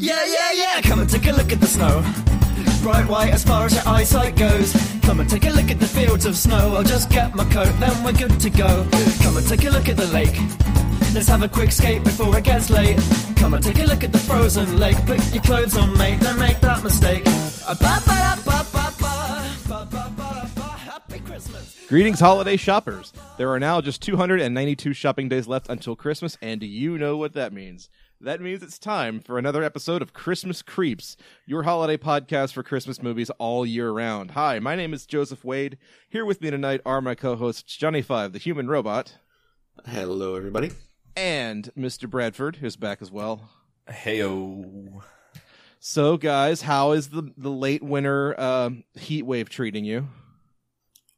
Yeah, yeah, yeah, come and take a look at the snow. Bright white as far as your eyesight goes. Come and take a look at the fields of snow. I'll just get my coat, then we're good to go. Come and take a look at the lake. Let's have a quick skate before it gets late. Come and take a look at the frozen lake. Put your clothes on, mate, don't make that mistake. Greetings, holiday shoppers. There are now just 292 shopping days left until Christmas, and do you know what that means? That means it's time for another episode of Christmas Creeps, your holiday podcast for Christmas movies all year round. Hi, my name is Joseph Wade. Here with me tonight are my co hosts Johnny Five, the human robot, Hello, everybody. and Mr. Bradford, who's back as well. Heyo. So, guys, how is the, the late winter uh, heat wave treating you?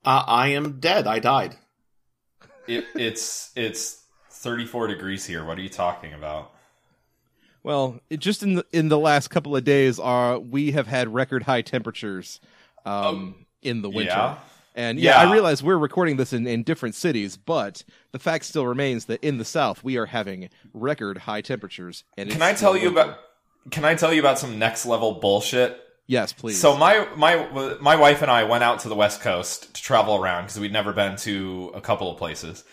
Uh, I am dead. I died. It, it's it's 34 degrees here. What are you talking about? Well, it, just in the in the last couple of days, uh, we have had record high temperatures um, in the winter. yeah? And yeah, I realize we're recording this in, in different cities, but the fact still remains that in the South we are having record high temperatures. And Can I tell you winter. about Can I tell you about some next level bullshit? Yes, please. So my my my wife and I went out to the West Coast to travel around because we'd never been to a couple of places.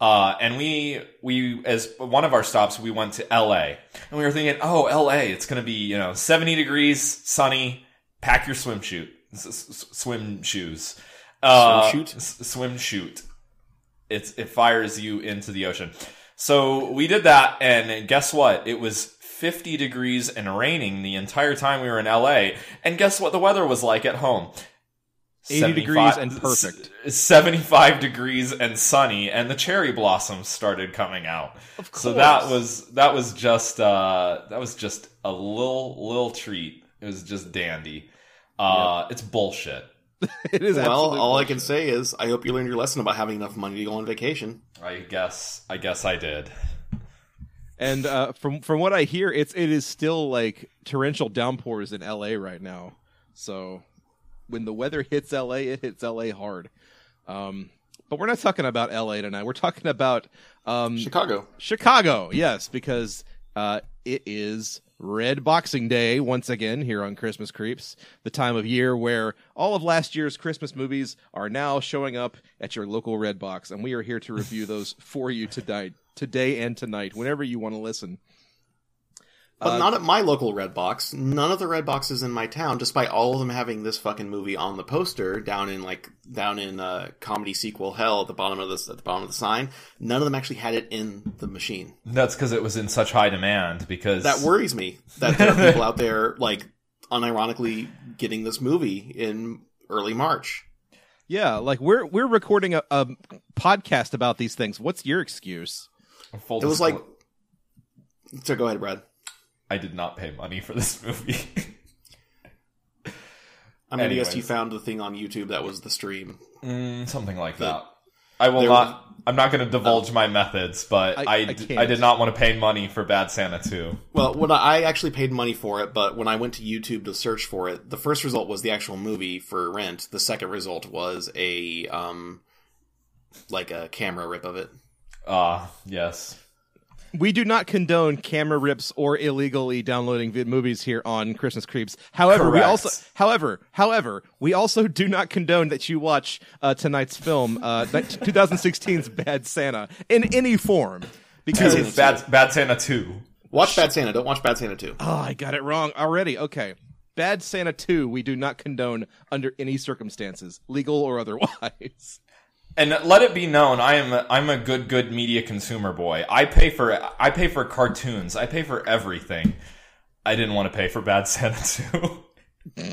Uh, and we we as one of our stops we went to L.A. and we were thinking, oh, L.A. It's gonna be you know 70 degrees, sunny. Pack your swim shoot, swim shoes, uh, Swim shoot? s- swim shoot. It's it fires you into the ocean. So we did that, and guess what? It was 50 degrees and raining the entire time we were in LA. And guess what the weather was like at home? 80 degrees and perfect. 75 degrees and sunny, and the cherry blossoms started coming out. Of course. So that was that was just uh, that was just a little little treat. It was just dandy. Uh, It's bullshit. it is well, absolute all I can say is I hope you learned your lesson about having enough money to go on vacation. I guess I guess I did. And uh, from from what I hear, it's it is still like torrential downpours in L.A. right now. So when the weather hits L.A., it hits L.A. hard. Um, but we're not talking about L.A. tonight. We're talking about um, Chicago. Chicago, yes, because uh, it is Redboxing Day once again here on Christmas Creeps, the time of year where all of last year's Christmas movies are now showing up at your local Redbox, and we are here to review those for you tonight, today and tonight, whenever you want to listen. But Uh, not at my local Redbox. None of the Redboxes in my town, despite all of them having this fucking movie on the poster down in like down in uh, comedy sequel hell at the bottom of this at the bottom of the sign. None of them actually had it in the machine. That's because it was in such high demand. Because That worries me that there are people out there like unironically getting this movie in early March. Yeah, like we're we're recording a, a podcast about these things. What's your excuse? It was like so. Go ahead, Brad. I did not pay money for this movie. I mean, gonna guess Anyways. you found the thing on YouTube that was the stream. Mm, something like that. I will there not. I'm not going to divulge my methods, but I- I, I d- can't. I did not want to pay money for Bad Santa 2. Well, when I I actually paid money for it, but when I went to YouTube to search for it, the first result was the actual movie for rent. The second result was a um, like a camera rip of it. Ah, yes. We do not condone camera rips or illegally downloading vid- movies here on Christmas Creeps. However, we also, however, however, we also do not condone that you watch uh, tonight's film, uh, 2016's Bad Santa, in any form. Because Santa Bad, Bad Santa 2. Watch Bad Santa. Don't watch Bad Santa two. oh, I got it wrong already. Okay, Bad Santa 2, we do not condone under any circumstances, legal or otherwise. And let it be known, I am a, I'm a good good media consumer boy. I pay for I pay for cartoons. I pay for everything. I didn't want to pay for Bad Santa too.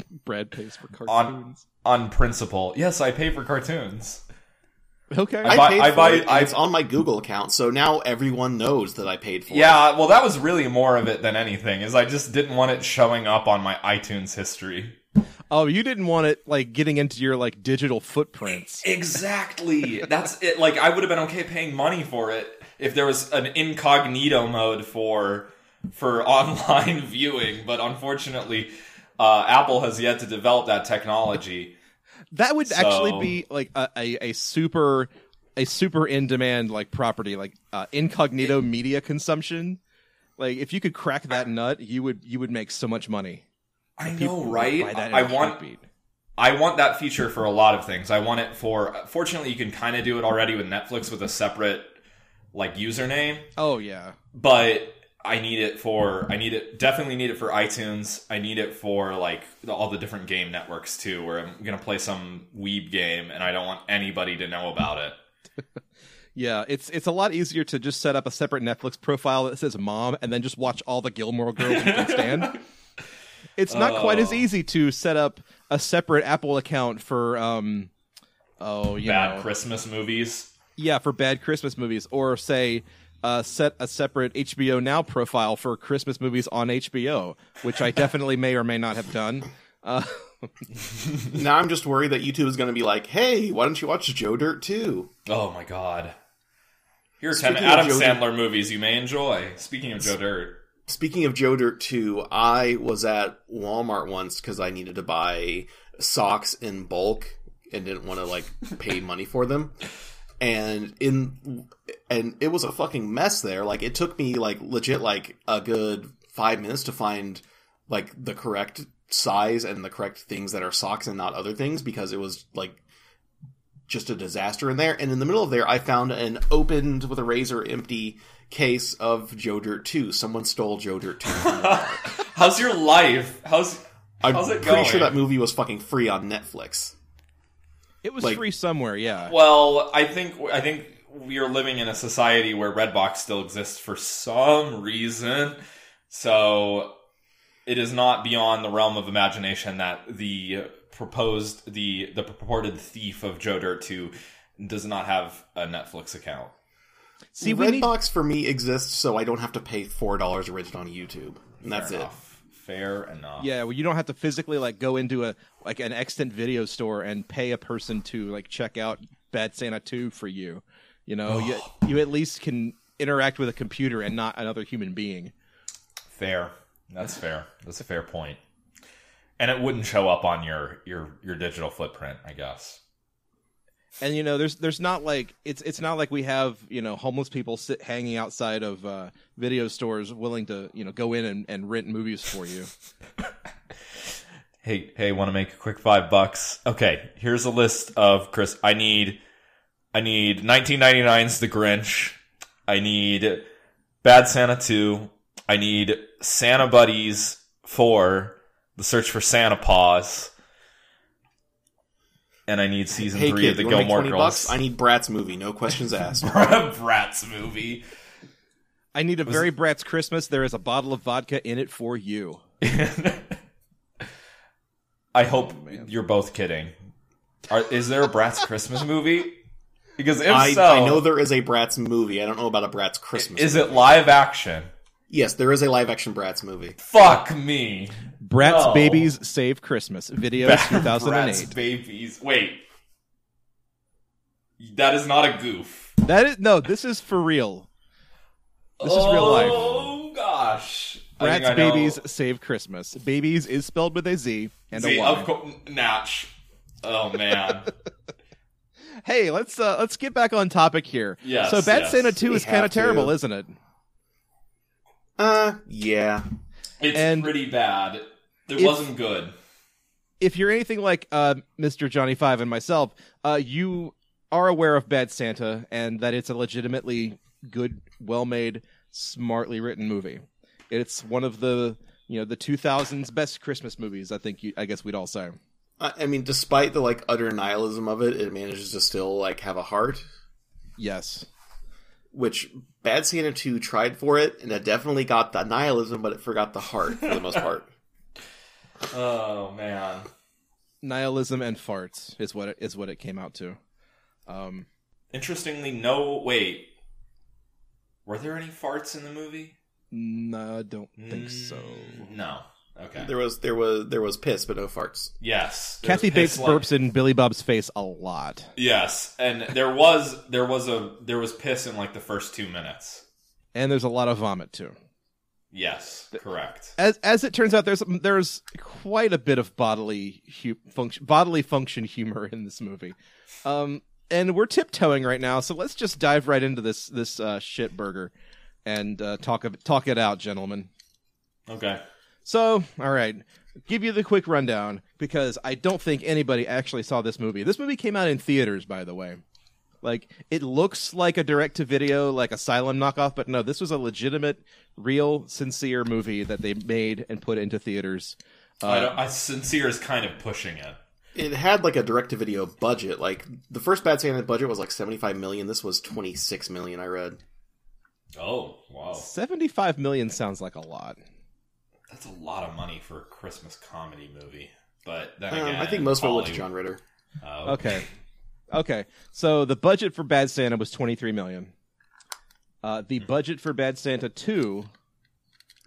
Brad pays for cartoons. on principle. Yes, I pay for cartoons. Okay. I, buy- paid I for buy- it. I- it's on my Google account, so now everyone knows that I paid for it. Yeah, well, that was really more of it than anything. Is I just didn't want it showing up on my iTunes history. Oh, you didn't want it like getting into your like digital footprints. Exactly. That's it. Like I would have been okay paying money for it if there was an incognito mode for for online viewing, but unfortunately, uh, Apple has yet to develop that technology. That would actually be like a, a, a super a super in demand like property like uh, incognito media consumption Like if you could crack that nut, you would you would make so much money. I know, right? buy that in I want heartbeat. I want that feature for a lot of things. I want it for. Fortunately, you can kind of do it already with Netflix with a separate like username, Oh yeah. but I need it for. I need it. Definitely need it for iTunes. I need it for like all the different game networks too, where I'm gonna play some weeb game and I don't want anybody to know about it. Yeah, it's it's a lot easier to just set up a separate Netflix profile that says mom and then just watch all the Gilmore girls you can stand. It's not quite as Oh. easy to set up a separate Apple account for um oh, you Bad know. Christmas movies. Yeah, for bad Christmas movies or say uh, set a separate HBO Now profile for Christmas movies on HBO, which I definitely may or may not have done. Uh, now I'm just worried that YouTube is going to be like, "Hey, why don't you watch Joe Dirt too?" Oh my god. Here are 10 Adam Joe Dirt- Sandler movies you may enjoy. Speaking of Joe Dirt. Speaking of Joe Dirt 2, I was at Walmart once because I needed to buy socks in bulk and didn't want to like pay money for them. And in and it was a fucking mess there. Like it took me like legit like a good five minutes to find like the correct size and the correct things that are socks and not other things because it was like just a disaster in there. And in the middle of there, I found an opened with a razor empty case of Joe Dirt 2. Someone stole Joe Dirt 2. How's your life? How's I'm How's it pretty going? sure that movie was fucking free on Netflix. it was Like- free somewhere, yeah. Well, I think I think we are living in a society where Redbox still exists for some reason. So it is not beyond the realm of imagination that the proposed the the purported thief of Joe Dirt 2 does not have a Netflix account. See, we need Redbox for me exists so I don't have to pay $4 original on YouTube. And that's Fair it. enough. Fair enough. Yeah, well, you don't have to physically like go into a like an extant video store and pay a person to like check out Bad Santa 2 for you. You know, you you at least can interact with a computer and not another human being. Fair. That's fair. That's a fair point. And it wouldn't show up on your your your digital footprint, I guess. And you know, there's there's not like it's it's not like we have you know homeless people sit hanging outside of uh, video stores willing to you know go in and, and rent movies for you. Hey, hey, want to make a quick five bucks? Okay, here's a list of Chris. I need, I need 1999's The Grinch. I need Bad Santa 2. I need Santa Buddies 4, The Search for Santa Paws. And I need season Hey 3 kid, of The you wanna make Gilmore 20 Girls. bucks? I need Bratz movie, no questions asked. Bratz movie. I need a very Bratz Christmas. There is a bottle of vodka in it for you. I hope you're both kidding. Are, is there a Bratz Christmas movie? Because if I, so, I know there is a Bratz movie. I don't know about a Bratz Christmas. is movie. it live action? Yes, there is a live action Bratz movie. Fuck me. Bratz No. Babies Save Christmas video Bratz 2008. babies. Wait. That is not a goof. That is no, this is for real. This is real life. Oh gosh. I think Bratz know. Babies Save Christmas. Babies is spelled with a Z and See, a Y. of course, Natch. Oh man. Hey, let's uh, let's get back on topic here. Yes, So Bad yes. Santa 2 We is kind have of to. terrible, isn't it? Uh, yeah. it's And- pretty bad. It If- wasn't good. If you're anything like uh, Mr. Johnny Five and myself, uh, you are aware of Bad Santa and that it's a legitimately good, well-made, smartly written movie. It's one of the you know the 2000s best Christmas movies. I think you, I guess we'd all say. I I mean, despite the like utter nihilism of it, it manages to still like have a heart. Yes. Which Bad Santa 2 tried for it, and it definitely got the nihilism, but it forgot the heart for the most part. Oh man. Nihilism and farts is what it is what it came out to. Um, Interestingly, no. Wait. Were there any farts in the movie? no, I don't think so. Mm, No. Okay. There was there was there was piss, but no farts. yes. There's Kathy Bates like- burps in Billy Bob's face a lot. Yes, and there was there was a there was piss in like the first two minutes. and there's a lot of vomit too. Yes, correct. As as it turns out, there's there's quite a bit of bodily hu- function bodily function humor in this movie, um, and we're tiptoeing right now. So let's just dive right into this this uh, shit burger. and uh, talk of, talk it out, gentlemen. Okay. So, all right, give you the quick rundown because I don't think anybody actually saw this movie. This movie came out in theaters, by the way. Like it looks like a direct to video, like Asylum knockoff, but no, this was a legitimate, real, sincere movie that they made and put into theaters. Uh, I, I sincere is kind of pushing it. It had like a direct to video budget. Like the first Bad Santa budget was like seventy five million. This was twenty six million. I read. Oh wow, Seventy-five million sounds like a lot. That's a lot of money for a Christmas comedy movie. But then Um, again, I think most of it went to John Ritter. Oh, Okay, okay. So the budget for Bad Santa was twenty-three million. Uh, the budget for Bad Santa two.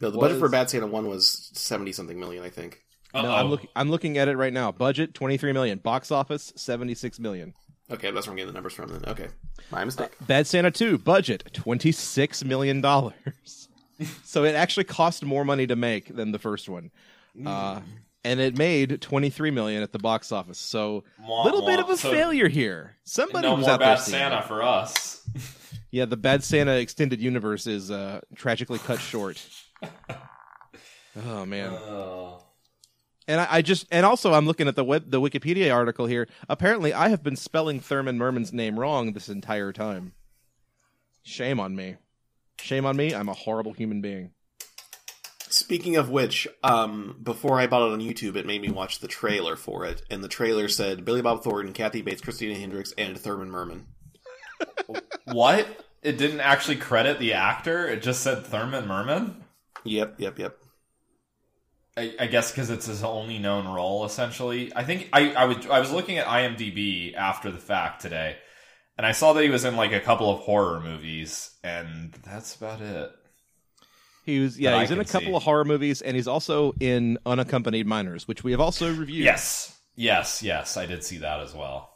No, the budget for Bad Santa one was seventy something million. I think. No, Uh-oh. I'm looking. I'm looking at it right now. Budget twenty-three million. Box office seventy-six million. Okay, that's where I'm getting the numbers from. Then okay, my mistake. Bad Santa 2 budget $26 million. so it actually cost more money to make than the first one. Uh, and it made 23 million at the box office. So a little bit of a So failure here. Somebody No was more out there Bad seeing Santa it. for us. Yeah, the Bad Santa extended universe is uh, tragically cut short. Oh man. Oh. And I, I just and also I'm looking at the web the Wikipedia article here. Apparently I have been spelling Thurman Merman's name wrong this entire time. Shame on me. Shame on me. I'm a horrible human being. Speaking of which, um, before I bought it on YouTube, it made me watch the trailer for it, and the trailer said Billy Bob Thornton, Kathy Bates, Christina Hendricks, and Thurman Merman. What? It didn't actually credit the actor. It just said Thurman Merman. Yep, yep, yep. I, I guess because it's his only known role, essentially. I think I, I was I was looking at IMDb after the fact today, and I saw that he was in like a couple of horror movies, and that's about it. He was yeah, he's in a couple see. of horror movies and he's also in Unaccompanied Minors, which we have also reviewed. Yes, yes, yes. I did see that as well.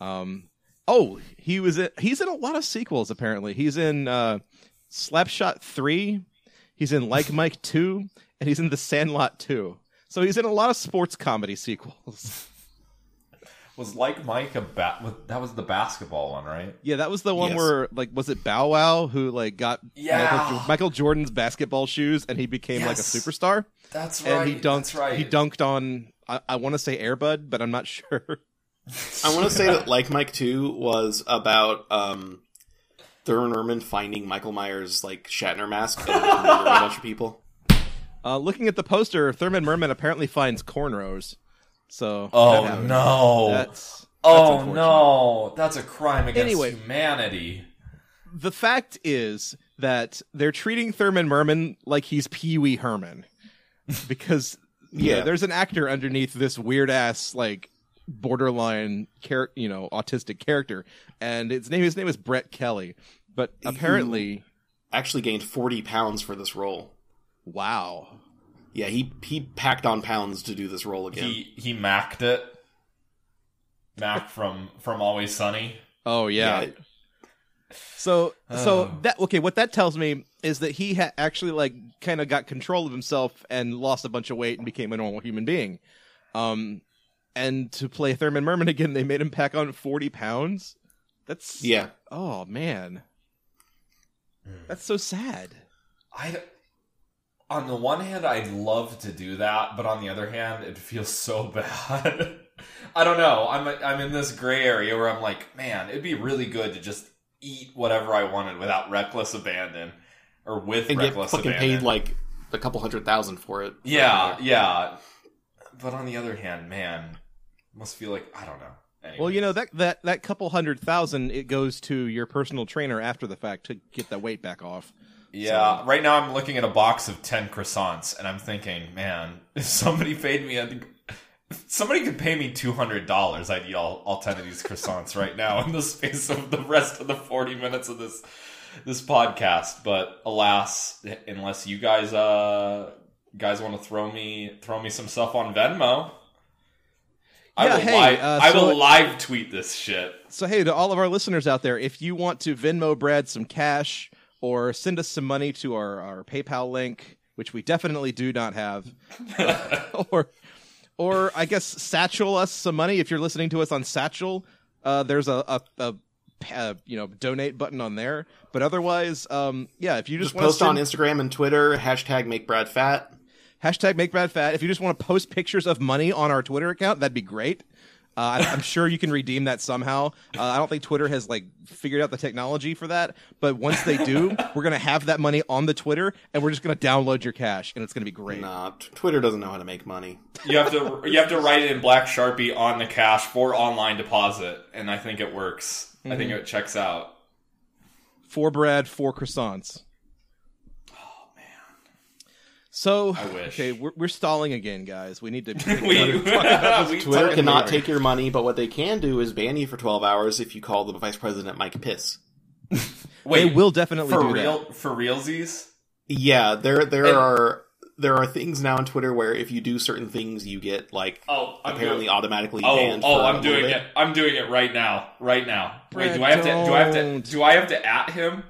Um oh, he was in, he's in a lot of sequels apparently. He's in uh Slapshot 3, he's in Like Mike 2, and he's in The Sandlot 2. So he's in a lot of sports comedy sequels. Was like Mike a bat? That was the basketball one, right? Yeah, that was the one Yes. where like was it Bow Wow who like got Yeah. Michael, Jo- Michael Jordan's basketball shoes and he became like a superstar That's right. and right. he dunked That's right. he dunked on I, I want to say Air Bud, but I'm not sure. I want to say that Like Mike 2 was about um, Thurman Merman finding Michael Myers' like Shatner mask and a bunch of people. Uh, looking at the poster, Thurman Merman apparently finds cornrows. So Oh that no! that's, oh no! That's a crime against Anyway. humanity. The fact is that they're treating Thurman Merman like he's Pee Wee Herman, because yeah, Yeah. there's an actor underneath this weird ass like borderline char- you know autistic character, and his name his name is Brett Kelly, but apparently, Actually gained 40 pounds for this role. wow, Yeah, he he packed on pounds to do this role again. He he macked it. Mac from from Always Sunny. oh yeah. Yeah. So so Oh. that okay, what that tells me is that he ha- actually like kind of got control of himself and lost a bunch of weight and became a normal human being. Um, and to play Thurman Merman again, they made him pack on forty pounds. That's yeah. Oh man, that's so sad. I on the one hand I'd love to do that, but on the other hand it feels so bad. I don't know. I'm I'm in this gray area where I'm like, man, it'd be really good to just eat whatever I wanted without reckless abandon or with And get reckless fucking abandon. paid like a couple hundred thousand for it. yeah, yeah. But on the other hand, man, must feel like I don't know. Anyways. Well, you know that that that couple hundred thousand it goes to your personal trainer after the fact to get that weight back off. Yeah, right now I'm looking at a box of 10 croissants and I'm thinking, man, if somebody paid me, if somebody could pay me $200, I'd eat all, all 10 of these croissants right now in the space of the rest of the 40 minutes of this this podcast. But alas, unless you guys uh guys want to throw me throw me some stuff on Venmo, I Yeah, will hey, live, uh, I so- will live tweet this shit. So hey, to all of our listeners out there, if you want to Venmo Brad some cash or send us some money to our, our PayPal link, which we definitely do not have, or or I guess satchel us some money if you're listening to us on Satchel. Uh, there's a, a, a uh, you know donate button on there. But otherwise, um, yeah, if you just, Just want post to on Instagram and Twitter, hashtag make Brad fat. hashtag make Brad fat. If you just want to post pictures of money on our Twitter account, that'd be great. Uh, I- I'm sure you can redeem that somehow. Uh, I don't think Twitter has like figured out the technology for that, but once they do, we're gonna have that money on the Twitter, and we're just gonna download your cash, and it's gonna be great. Nah, t- Twitter doesn't know how to make money. You have to you have to write it in black sharpie on the cash for online deposit, and I think it works. I think it checks out. Four bread, four croissants. Man, So I wish. okay, we're, we're stalling again, guys. We need to. we, we Twitter cannot take your money, but what they can do is ban you for 12 hours if you call the vice president Mike Piss. Wait, they will definitely for do real for realsies. Yeah, there there And- are there are things now on Twitter where if you do certain things, you get like Oh, I'm apparently doing- automatically Oh, banned. oh, for a I'm little doing bit. it. I'm doing it right now. Right now. Wait, Brett, do I have to? Do I have to? Do I have to at him?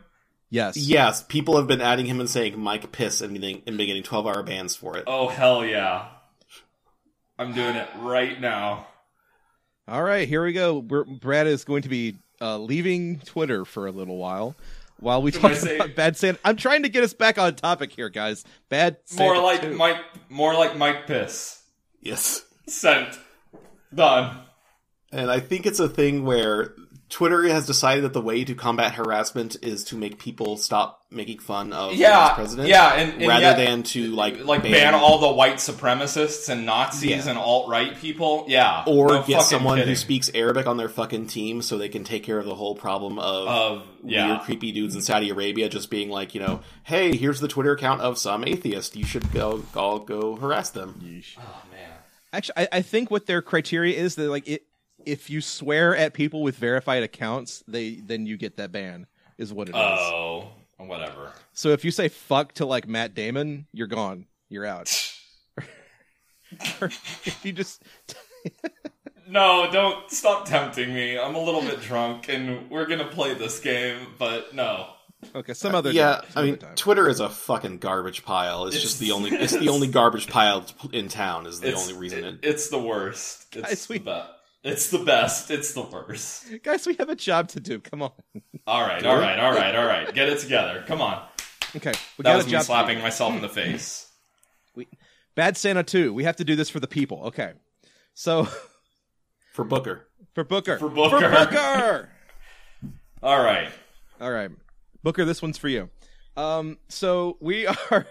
Yes. Yes, people have been adding him and saying Mike Piss and getting and been getting 12 hour bans for it. Oh hell yeah! I'm doing it right now. All right, here we go. We're, Brad is going to be uh, leaving Twitter for a little while while we Should talk say- about bad Santa. I'm trying to get us back on topic here, guys. Bad Santa More like 2. Mike. More like Mike Piss. Yes. Sent. Done. And I think it's a thing where Twitter has decided that the way to combat harassment is to make people stop making fun of Yeah, vice president. yeah, and, and rather yet- than to like like ban all the white supremacists and Nazis Yeah. and alt right people. Yeah, or no get someone kidding. who speaks Arabic on their fucking team so they can take care of the whole problem of of yeah. weird creepy dudes in Saudi Arabia just being like, you know, hey, here's the Twitter account of some atheist. You should go all go harass them. Oh man. Actually, I, I think what their criteria is that like it, if you swear at people with verified accounts, they then you get that ban. Is what it is. Oh, whatever. So if you say fuck to like Matt Damon, you're gone. You're out. Or if you just No, don't stop tempting me. I'm a little bit drunk, and we're gonna play this game, but no. okay, some other uh, yeah, time, some I mean, time. Twitter is a fucking garbage pile. It's, It's- just the only it's the only garbage pile in town is the only reason it- it. it's the worst. It's Guys, we- the best. It's the best. It's the worst. guys, we have a job to do. Come on. All right, all right, all right, all right. Get it together. Come on. Okay, we That got was a me job. to slapping do. myself in the face. We, Bad Santa 2. We have to do this for the people. Okay. So For Booker. for Booker. For Booker. For Booker. All right. All right. Booker, this one's for you. Um, so we are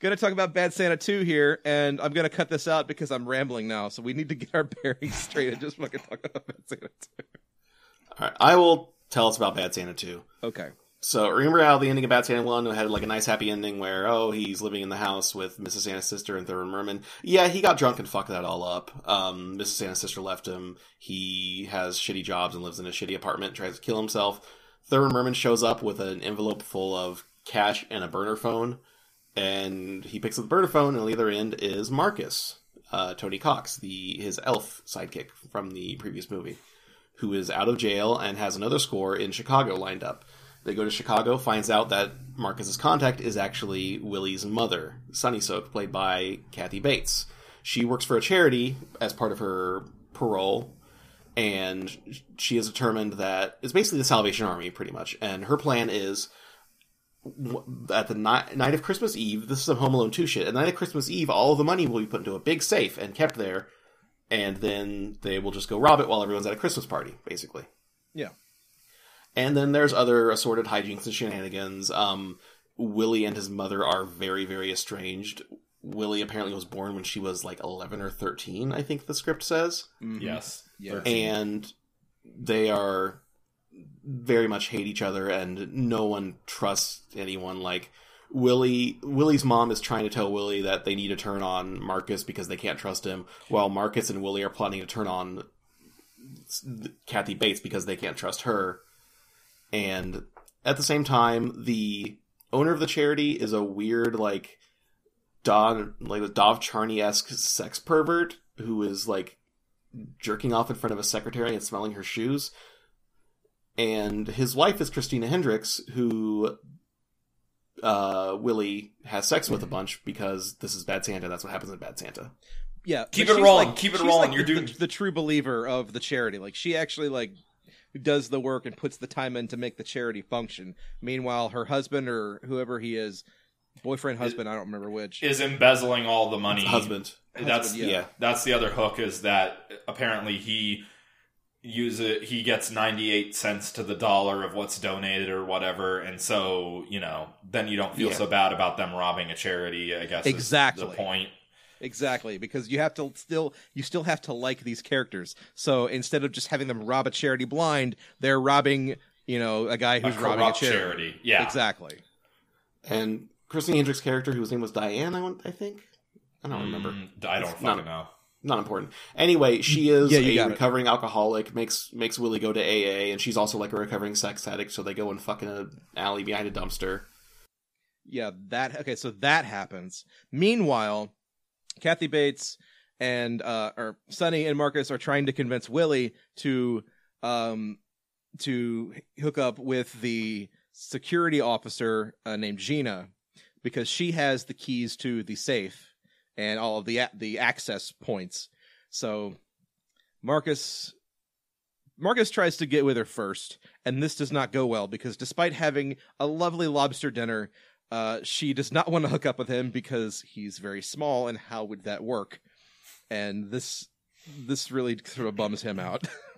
going to talk about Bad Santa 2 here, and I'm going to cut this out because I'm rambling now. So we need to get our bearings straight and just fucking talk about Bad Santa 2. All right, I will tell us about Bad Santa 2. Okay. So remember how the ending of Bad Santa One had like a nice happy ending where oh he's living in the house with Mrs. Santa's sister and Thurman Merman. Yeah, he got drunk and fucked that all up. Um, Mrs. Santa's sister left him. He has shitty jobs and lives in a shitty apartment. Tries to kill himself. Thurman Merman shows up with an envelope full of cash and a burner phone, and he picks up the burner phone. And on the other end is Marcus, uh, Tony Cox, the his elf sidekick from the previous movie, who is out of jail and has another score in Chicago lined up. They go to Chicago, finds out that Marcus's contact is actually Willie's mother, Sunny Soke, played by Kathy Bates. She works for a charity as part of her parole, and she is determined that it's basically the Salvation Army, pretty much. And her plan is at the ni- night of Christmas Eve, this is some Home Alone 2 shit. At the night of Christmas Eve, all of the money will be put into a big safe and kept there, and then they will just go rob it while everyone's at a Christmas party, basically. Yeah. And then there's other assorted hijinks and shenanigans. Um, Willie and his mother are very, very estranged. Willie apparently was born when she was like 11 or 13, I think the script says. Mhm. Yes. Yeah. And they are very much hate each other and no one trusts anyone like Willie Willie's mom is trying to tell Willie that they need to turn on Marcus because they can't trust him while Marcus and Willie are plotting to turn on Kathy Bates because they can't trust her and at the same time the owner of the charity is a weird like Don like Dov Charney esque sex pervert who is like jerking off in front of a secretary and smelling her shoes. And his wife is Christina Hendricks, who uh, Willie has sex with a bunch because this is Bad Santa. That's what happens in Bad Santa. Yeah, Keep it rolling, like- keep it rolling, like you're the, doing- the, the true believer of the charity. Like she actually like does the work and puts the time in to make the charity function. Meanwhile, her husband or whoever he is, boyfriend, husband, I don't remember which. is embezzling all the money. Husband. That's Husband, yeah. That's the other hook is that apparently he use it he gets 98 cents to the dollar of what's donated or whatever and so you know then you don't feel Yeah. so bad about them robbing a charity i guess is Exactly. the point Exactly, because you have to still you still have to like these characters. So instead of just having them rob a charity blind, they're robbing, you know, a guy a who's robbing a charity. charity yeah Exactly. And Christine Hendricks' character, whose name was Diane, I, want, I think. I don't remember. Mm, i don't It's not- know Not important. Anyway, she is Yeah, a it. recovering alcoholic. makes makes Willie go to AA, and she's also like a recovering sex addict. So they go and fuck in an alley behind a dumpster. Yeah, that okay, so that happens. Meanwhile, Kathy Bates and uh or Sunny and Marcus are trying to convince Willie to um to hook up with the security officer uh, named Gina because she has the keys to the safe and all of the the access points. So Marcus Marcus tries to get with her first, and this does not go well because despite having a lovely lobster dinner, uh, she does not want to hook up with him because he's very small, and how would that work? And this this really sort of bums him out.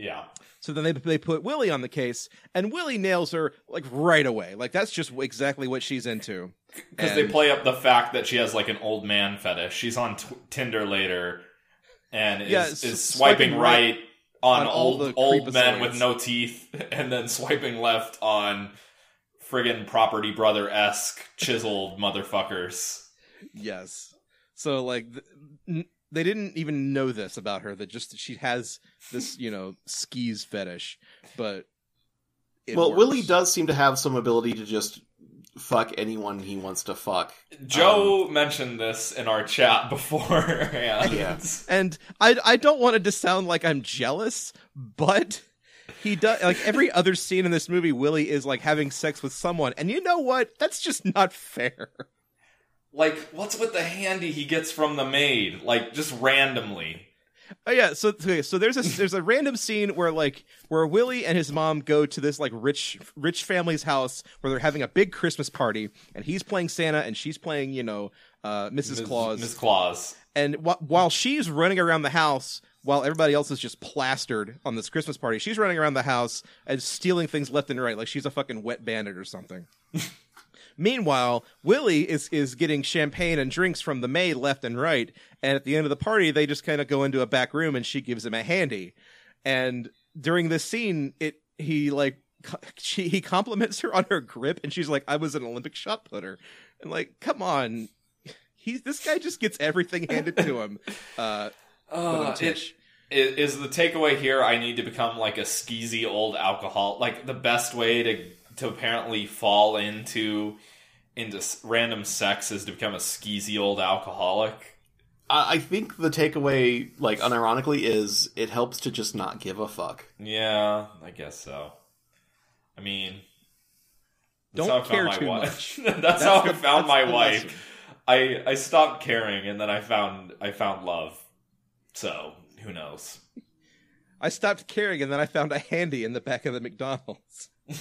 yeah so then they they put Willie on the case, and Willie nails her like right away. Like that's just exactly what she's into. because they play up the fact that she has like an old man fetish she's on t- tinder later and is, Yeah, is swiping, swiping right, right on, on old old men with no teeth and then swiping left on friggin' property brother esque chiseled motherfuckers Yes. So like th- n- they didn't even know this about her that just she has this, you know, skis fetish, but it well, works. Willie does seem to have some ability to just fuck anyone he wants to fuck. Joe um, mentioned this in our chat beforehand. Yeah. And I I don't want it to sound like I'm jealous, but he does like every other scene in this movie Willie is like having sex with someone. And you know what? That's just not fair. Like, what's with the handy he gets from the maid? Like, just randomly. Oh yeah, so okay, so there's a there's a random scene where like where Willie and his mom go to this like rich rich family's house where they're having a big Christmas party and he's playing Santa and she's playing you know uh, Mrs. Ms. Claus Miss Claus. and wh- while she's running around the house while everybody else is just plastered on this Christmas party, she's running around the house and stealing things left and right like she's a fucking wet bandit or something. Meanwhile, Willie is is getting champagne and drinks from the maid left and right, and at the end of the party, they just kind of go into a back room and she gives him a handy. And during this scene, it he like she he compliments her on her grip, and she's like, "I was an Olympic shot putter," and like, come on, he's this guy just gets everything handed to him. Uh, Uh, it, Tish. is, is the takeaway here I need to become like a skeezy old alcohol? Like, the best way to, to apparently fall into into random sex is to become a skeezy old alcoholic? I, I think the takeaway, like unironically, is it helps to just not give a fuck. Yeah, I guess so. I mean, Don't how I found care my too wife. much. that's, how I found my wife. lesson. I I stopped caring, and then I found I found love. So who knows? I stopped caring, and then I found a handy in the back of the McDonald's.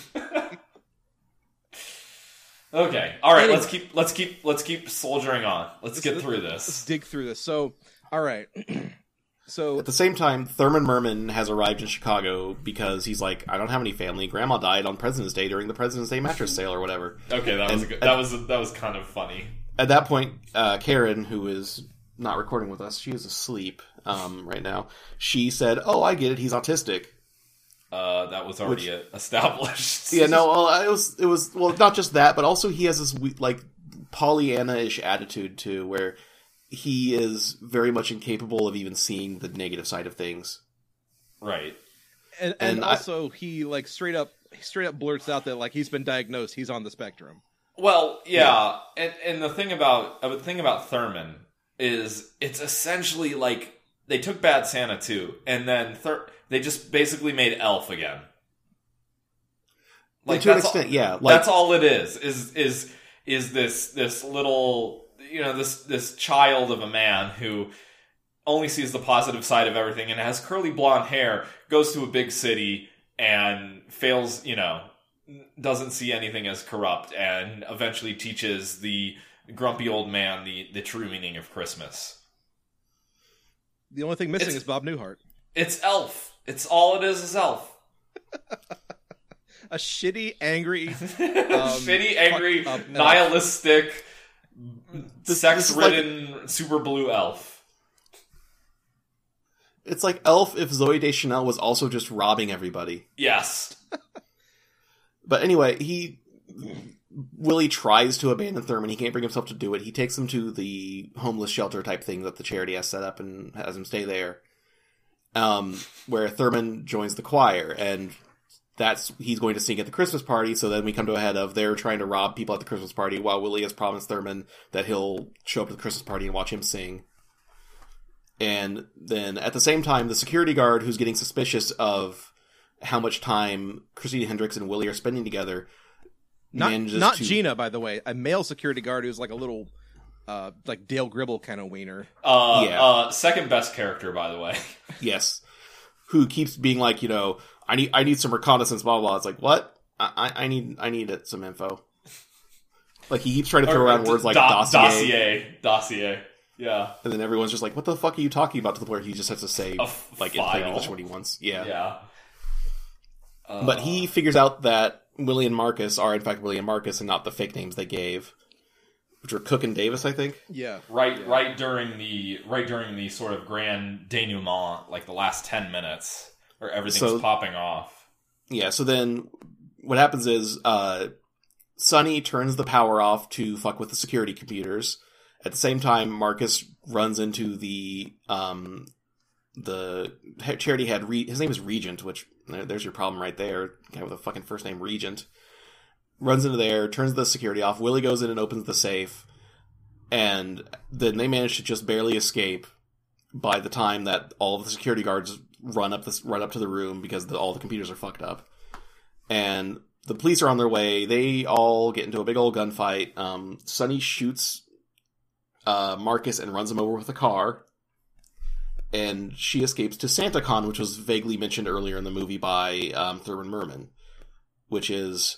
Okay, all right. Anyway. Let's keep let's keep let's keep soldiering on. Let's get through this. Let's dig through this. So, all right. so At the same time, Thurman Merman has arrived in Chicago because he's like, I don't have any family. Grandma died on President's Day during the President's Day mattress sale or whatever. Okay, that was a good, that was that was kind of funny. At that point, uh, Karen, who is not recording with us, she is asleep um, right now. She said, "Oh, I get it. He's autistic." Uh, that was already established. Yeah, no, well, it was it was well, not just that, but also he has this like Pollyanna-ish attitude too, where he is very much incapable of even seeing the negative side of things. right. and, and, and I- also he like straight up straight up blurts out that like he's been diagnosed. He's on the spectrum. Well, yeah, And, and the thing about uh, the thing about Thurman is it's essentially like they took Bad Santa too, and then Thur- they just basically made Elf again. Like, to an that's all- extent, yeah. Like that's all it is. Is is is this this little you know this this child of a man who only sees the positive side of everything and has curly blonde hair, goes to a big city and fails, you know, doesn't see anything as corrupt, and eventually teaches the grumpy old man the the true meaning of Christmas. The only thing missing It's- is Bob Newhart. It's Elf. It's all it is is Elf. A shitty, angry. Um, shitty, angry, fuck up elf. nihilistic, sex-ridden, super blue elf. It's like Elf if Zooey Deschanel was also just robbing everybody. Yes. But anyway, he Willie tries to abandon Thurman. He can't bring himself to do it. He takes him to the homeless shelter type thing that the charity has set up and has him stay there. Um, where Thurman joins the choir, and that's he's going to sing at the Christmas party. So then we come to a head of they're trying to rob people at the Christmas party, while Willie has promised Thurman that he'll show up to the Christmas party and watch him sing. And then at the same time, the security guard who's getting suspicious of how much time Christina Hendricks and Willie are spending together Not, not to- Gina, by the way. A male security guard who's like a little, uh, like Dale Gribble kind of wiener. Uh, Yeah. uh, second best character, by the way. Yes, who keeps being like, you know, I need I need some reconnaissance, blah blah. blah. It's like what? I I I need I need it, some info. Like he keeps trying to throw Or, around uh, words like do- dossier, dossier, dossier. Yeah, and then everyone's just like, "What the fuck are you talking about?" To the point where he just has to say A f- like in plain file. English what he wants. Yeah. yeah. Uh, but he figures out that Willie and Marcus are in fact Willie and Marcus and not the fake names they gave, which were Cook and Davis, I think. Yeah. right, right during the right during the sort of grand denouement, like the last ten minutes, where everything's So- popping off. Yeah, so then what happens is uh Sunny turns the power off to fuck with the security computers. At the same time, Marcus runs into the um the charity head. Re- his name is Regent, which there's your problem right there. Guy with a fucking first name Regent runs into there, turns the security off. Willie goes in and opens the safe, and then they manage to just barely escape. By the time that all of the security guards run up this run up to the room because the, all the computers are fucked up, and the police are on their way. They all get into a big old gunfight. Um, Sunny shoots uh, Marcus and runs him over with a car. And she escapes to SantaCon, which was vaguely mentioned earlier in the movie by um, Thurman Merman, which is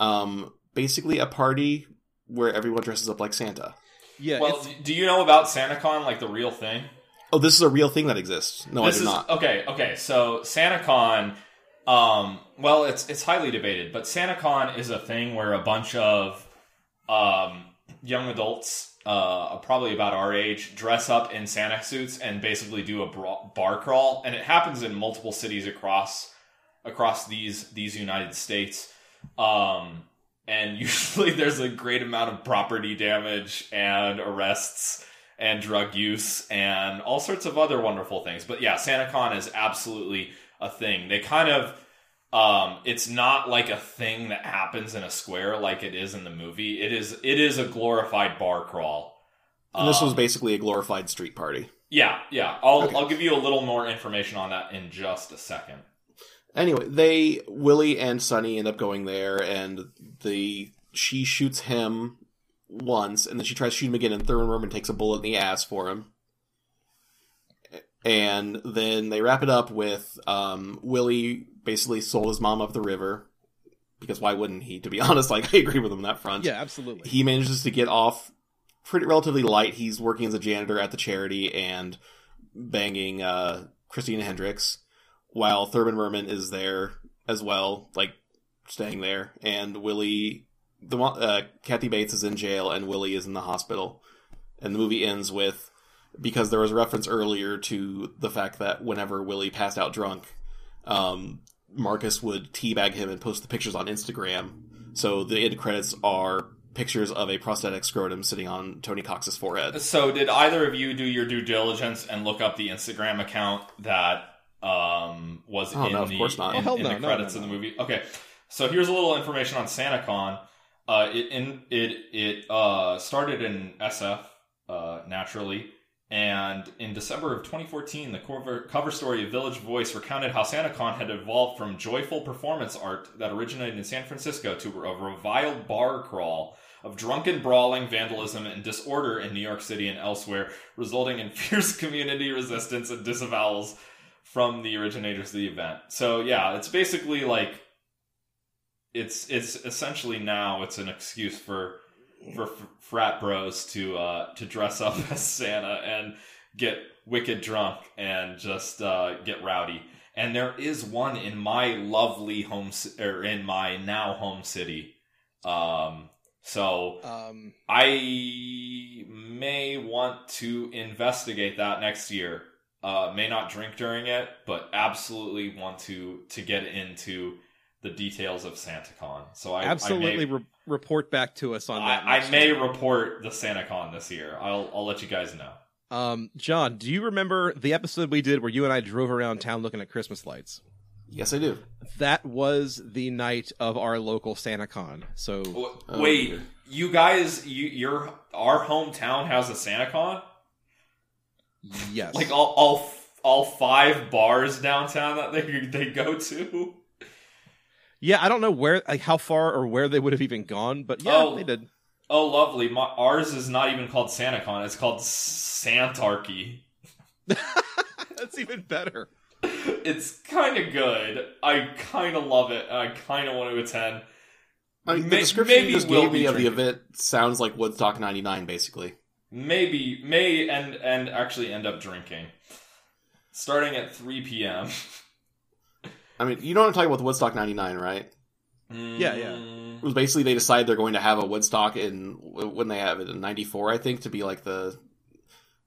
um, basically a party where everyone dresses up like Santa. Yeah. Well, it's- do you know about SantaCon, like the real thing? Oh, this is a real thing that exists. No, this I do is not. okay. Okay, so SantaCon, um, well, it's it's highly debated, but SantaCon is a thing where a bunch of um, young adults, uh, probably about our age, dress up in Santa suits and basically do a bra- bar crawl, and it happens in multiple cities across across these these United States. Um, and usually there's a great amount of property damage and arrests and drug use and all sorts of other wonderful things. But yeah, SantaCon is absolutely a thing. They kind of um it's not like a thing that happens in a square like it is in the movie. It is it is a glorified bar crawl. And this was Um, basically a glorified street party. yeah, yeah. I'll Okay. I'll give you a little more information on that in just a second. Anyway, they Willie and Sunny end up going there, and the she shoots him once, and then she tries to shoot him again, and Thurman Merman takes a bullet in the ass for him. And then they wrap it up with um, Willie basically sold his mom up the river because why wouldn't he? To be honest, like I agree with him on that front. yeah, absolutely. he manages to get off pretty relatively light. He's working as a janitor at the charity and banging uh, Christina Hendricks, while Thurman Merman is there as well, like staying there. And Willie, the uh, Kathy Bates is in jail, and Willie is in the hospital. And the movie ends with because there was a reference earlier to the fact that whenever Willie passed out drunk, um, Marcus would teabag him and post the pictures on Instagram. So the end credits are pictures of a prosthetic scrotum sitting on Tony Cox's forehead. So, did either of you do your due diligence and look up the Instagram account that um, was Oh, in no, of the, course not. in, Oh, in no, the no, credits no, of the movie? Okay, so here's a little information on SantaCon. Uh, it in, it it uh, started in SF uh, naturally, and in December of 2014, the cover, cover story of Village Voice recounted how SantaCon had evolved from joyful performance art that originated in San Francisco to a reviled bar crawl of drunken brawling, vandalism, and disorder in New York City and elsewhere, resulting in fierce community resistance and disavowals from the originators of the event. So yeah, it's basically like it's it's essentially now it's an excuse for for frat bros to uh to dress up as Santa and get wicked drunk and just uh get rowdy. And there is one in my lovely home or in my now home city. Um so Um, I may want to investigate that next year. Uh, may not drink during it, but absolutely want to to get into the details of SantaCon. So I absolutely I may, re- report back to us on that. I, I may year. report the SantaCon this year. I'll I'll let you guys know. Um, John, do you remember the episode we did where you and I drove around town looking at Christmas lights? Yes, I do. That was the night of our local SantaCon. So W- Oh, Wait, dear. you guys, you your our hometown has a SantaCon? Yes, Like all all all five bars downtown that they they go to. yeah, I don't know where, like, how far or where they would have even gone, but yeah, Oh. they did. Oh, lovely. My, ours is not even called SantaCon. It's called Santarchy. That's even better. It's kind of good. I kind of love it. I kind of want to attend. I mean, the May- description maybe you just gave me of the event sounds like Woodstock '99, basically. Maybe, may and and actually end up drinking. Starting at 3 p.m. I mean, you know what I'm talking about with Woodstock '99, right? Yeah, yeah. Mm, It was basically they decide they're going to have a Woodstock in when they have it in '94, I think, to be like the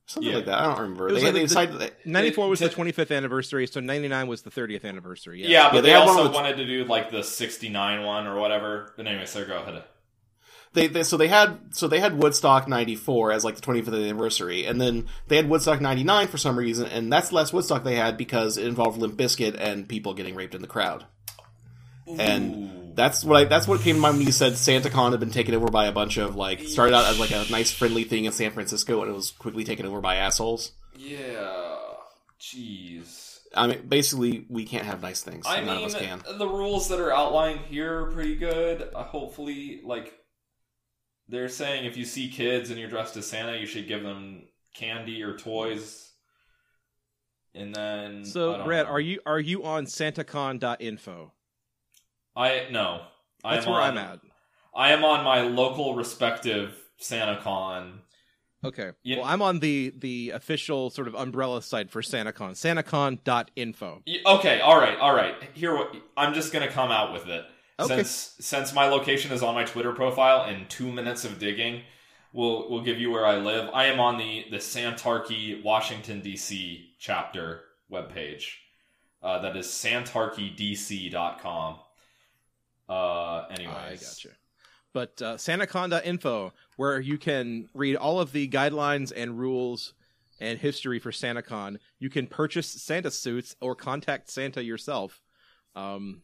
something Yeah. like that. I don't remember. They, like they the- decided that 94 was It- the 25th anniversary, so 99 was the 30th anniversary. Yeah, Yeah. but Yeah, they, they also with- wanted to do like the 69 one or whatever. But anyway, so go ahead. They, they so they had so they had Woodstock '94 as like the 25th anniversary, and then they had Woodstock '99 for some reason, and that's the last Woodstock they had because it involved Limp Bizkit and people getting raped in the crowd. And that's what I, that's what came to mind when you said SantaCon had been taken over by a bunch of like started out as like a nice friendly thing in San Francisco, and it was quickly taken over by assholes. Yeah. Jeez. I mean, basically, we can't have nice things. I None mean, of us can. the rules that are outlined here are pretty good. Uh, hopefully, like they're saying, if you see kids and you're dressed as Santa, you should give them candy or toys. And then, So, Brad, know. are you are you on SantaCon.info? I no. I That's am where on, I'm at. I am on my local respective SantaCon. Okay. You- Well, I'm on the the official sort of umbrella site for SantaCon. SantaCon.info. Okay, all right, all right. Here, what I'm just gonna come out with it. Okay. Since since my location is on my Twitter profile, in two minutes of digging, will will give you where I live. I am on the the Santarchy, Washington D.C. chapter webpage. Uh, that is santarchydc.com. Uh, anyways, I gotcha. But uh, SantaCon.info, where you can read all of the guidelines and rules and history for SantaCon. You can purchase Santa suits or contact Santa yourself. Um,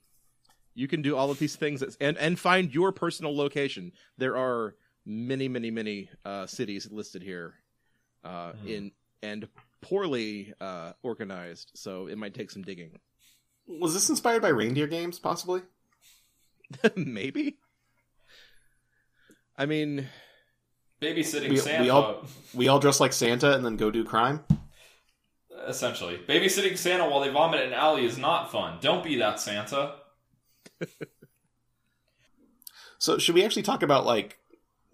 you can do all of these things and and find your personal location. There are many, many, many uh, cities listed here, uh, Hmm. in and poorly uh, organized. So it might take some digging. Was this inspired by reindeer games, possibly? Maybe. I mean, Babysitting We- we Santa. all- We all dress like Santa and then go do crime. Essentially, babysitting Santa while they vomit in an alley is not fun. Don't be that Santa. So, should we actually talk about like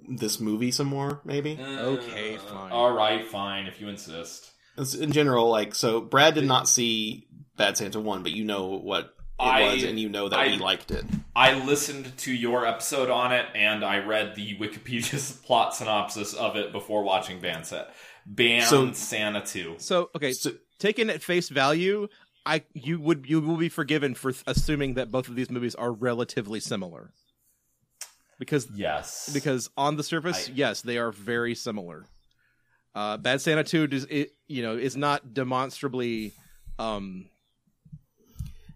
this movie some more? Maybe. Okay, Uh, fine. All right, fine, if you insist. In general, like, so Brad did not see Bad Santa one, but you know what it I- was, and you know that I- we liked it. I listened to your episode on it, and I read the Wikipedia plot synopsis of it before watching Band Set. Band So- Santa 2. so okay, So, taken at face value, I you would you will be forgiven for th- assuming that both of these movies are relatively similar. Because Yes. because on the surface, I- yes, they are very similar. Uh, Bad Santa Two does it you know is not demonstrably, um,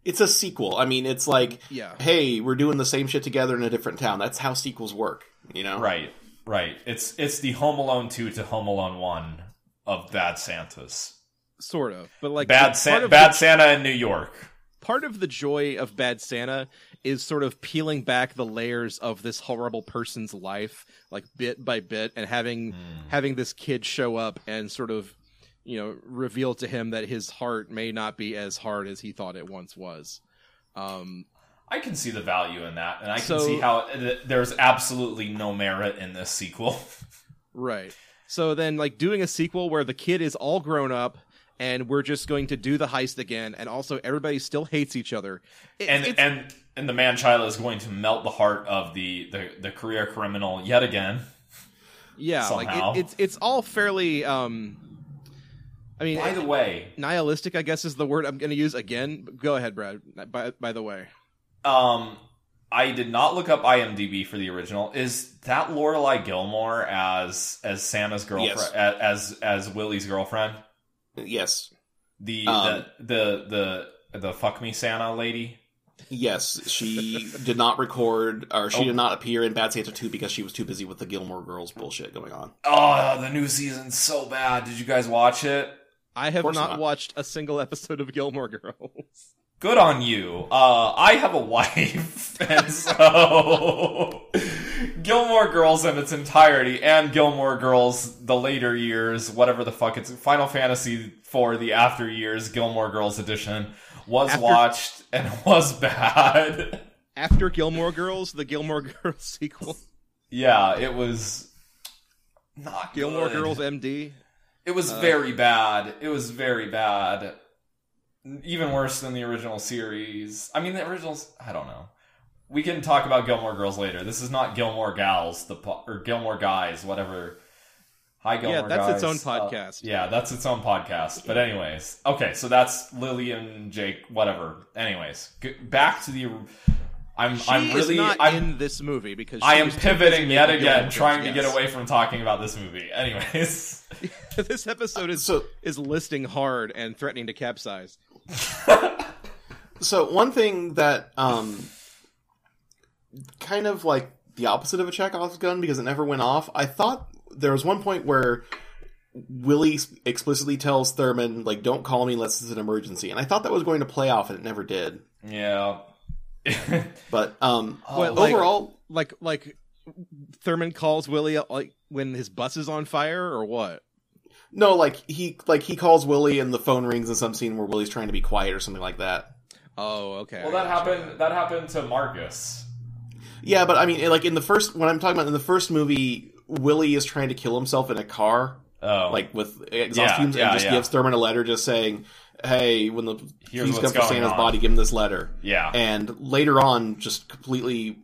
it's a sequel. I mean, it's like, yeah, hey, we're doing the same shit together in a different town. That's how sequels work, you know? Right, right. It's it's the Home Alone 2 to Home Alone 1 of Bad Santas. Sort of. But like Bad, San- Bad the, Santa in New York. part of the joy of Bad Santa is sort of peeling back the layers of this horrible person's life, like bit by bit, and having Hmm. having this kid show up and sort of you know, reveal to him that his heart may not be as hard as he thought it once was. Um, I can see the value in that, and I can So- see how th- there's absolutely no merit in this sequel. Right. So then, like, doing a sequel where the kid is all grown up and we're just going to do the heist again, and also everybody still hates each other. It- and it's- and and the man child is going to melt the heart of the the, the career criminal yet again. yeah, like it, it's it's all fairly. um I mean, By the way, nihilistic, I guess, is the word I'm going to use again. Go ahead, Brad. By by the way, um, I did not look up IMDb for the original. Is that Lorelai Gilmore as as Santa's girlfriend Yes. as as Willie's girlfriend? Yes, The Um, the the the the fuck me Santa lady. yes. She did not record, or she Oh. did not appear in Bad Santa Two because she was too busy with the Gilmore Girls bullshit going on. Oh, the new season's so bad. Did you guys watch it? I have not, not. watched a single episode of Gilmore Girls. Good on you. Uh, I have a wife, and so Gilmore Girls in its entirety, and Gilmore Girls the later years, whatever the fuck it's Final Fantasy for the after years Gilmore Girls edition was After- watched and was bad. After Gilmore Girls, the Gilmore Girls sequel, yeah, it was not Gilmore good. Girls MD. It was Uh, very bad. It was very bad. Even worse than the original series. I mean, the originals. I don't know. We can talk about Gilmore Girls later. This is not Gilmore Gals, the po- or Gilmore Guys, whatever. Hi, Gilmore Yeah, that's its Guys. own Uh, podcast. yeah, that's its own podcast. But anyways, okay, so that's Lily and Jake. Whatever. Anyways, g- back to the. I'm. She I'm really. is not I'm, in this movie because I am was too busy pivoting yet Gilmore again, Girls, trying to get away from talking about this movie. Anyways. this episode is So, is listing hard and threatening to capsize. so one thing that um, kind of like the opposite of a Chekhov's gun because it never went off. I thought there was one point where Willie explicitly tells Thurman like, "Don't call me unless it's an emergency," and I thought that was going to play off, and it never did. Yeah. But um, What, like- overall, Like like Thurman calls Willie like when his bus is on fire or what? no, like he like he calls Willie, and the phone rings in some scene where Willie's trying to be quiet or something like that. Oh, okay. well, that gotcha. happened. That happened to Marcus. Yeah, but I mean, like in the first, when I'm talking about in the first movie, Willie is trying to kill himself in a car, Oh, like with exhaust Yeah, fumes, yeah, and just yeah. gives Thurman a letter just saying, "Hey, when the Here's police come for Santa's on." body, give him this letter." yeah, And later on, just completely,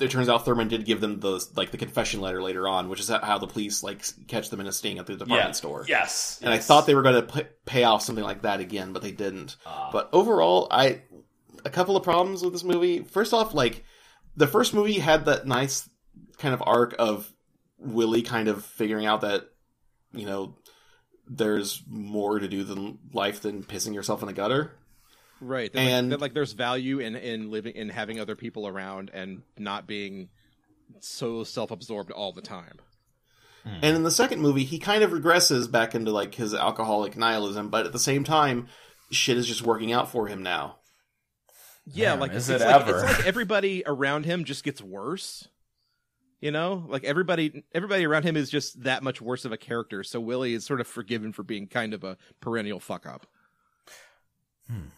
it turns out Thurman did give them the like the confession letter later on, which is how the police like catch them in a sting at the department yeah. store. Yes, And I thought they were going to pay off something like that again, but they didn't. Ah. But overall, I a couple of problems with this movie. First off, like the first movie had that nice kind of arc of Willie kind of figuring out that you know there's more to do than life than pissing yourself in a gutter. right. That, and- like, that, like there's value in in living in having other people around and not being so self-absorbed all the time. Hmm. And in the second movie, he kind of regresses back into like his alcoholic nihilism, but at the same time, shit is just working out for him now. Yeah, Man, like is it's it like, ever. It's like everybody around him just gets worse. You know, like everybody, everybody around him is just that much worse of a character. So Willie is sort of forgiven for being kind of a perennial fuck up. Hmm.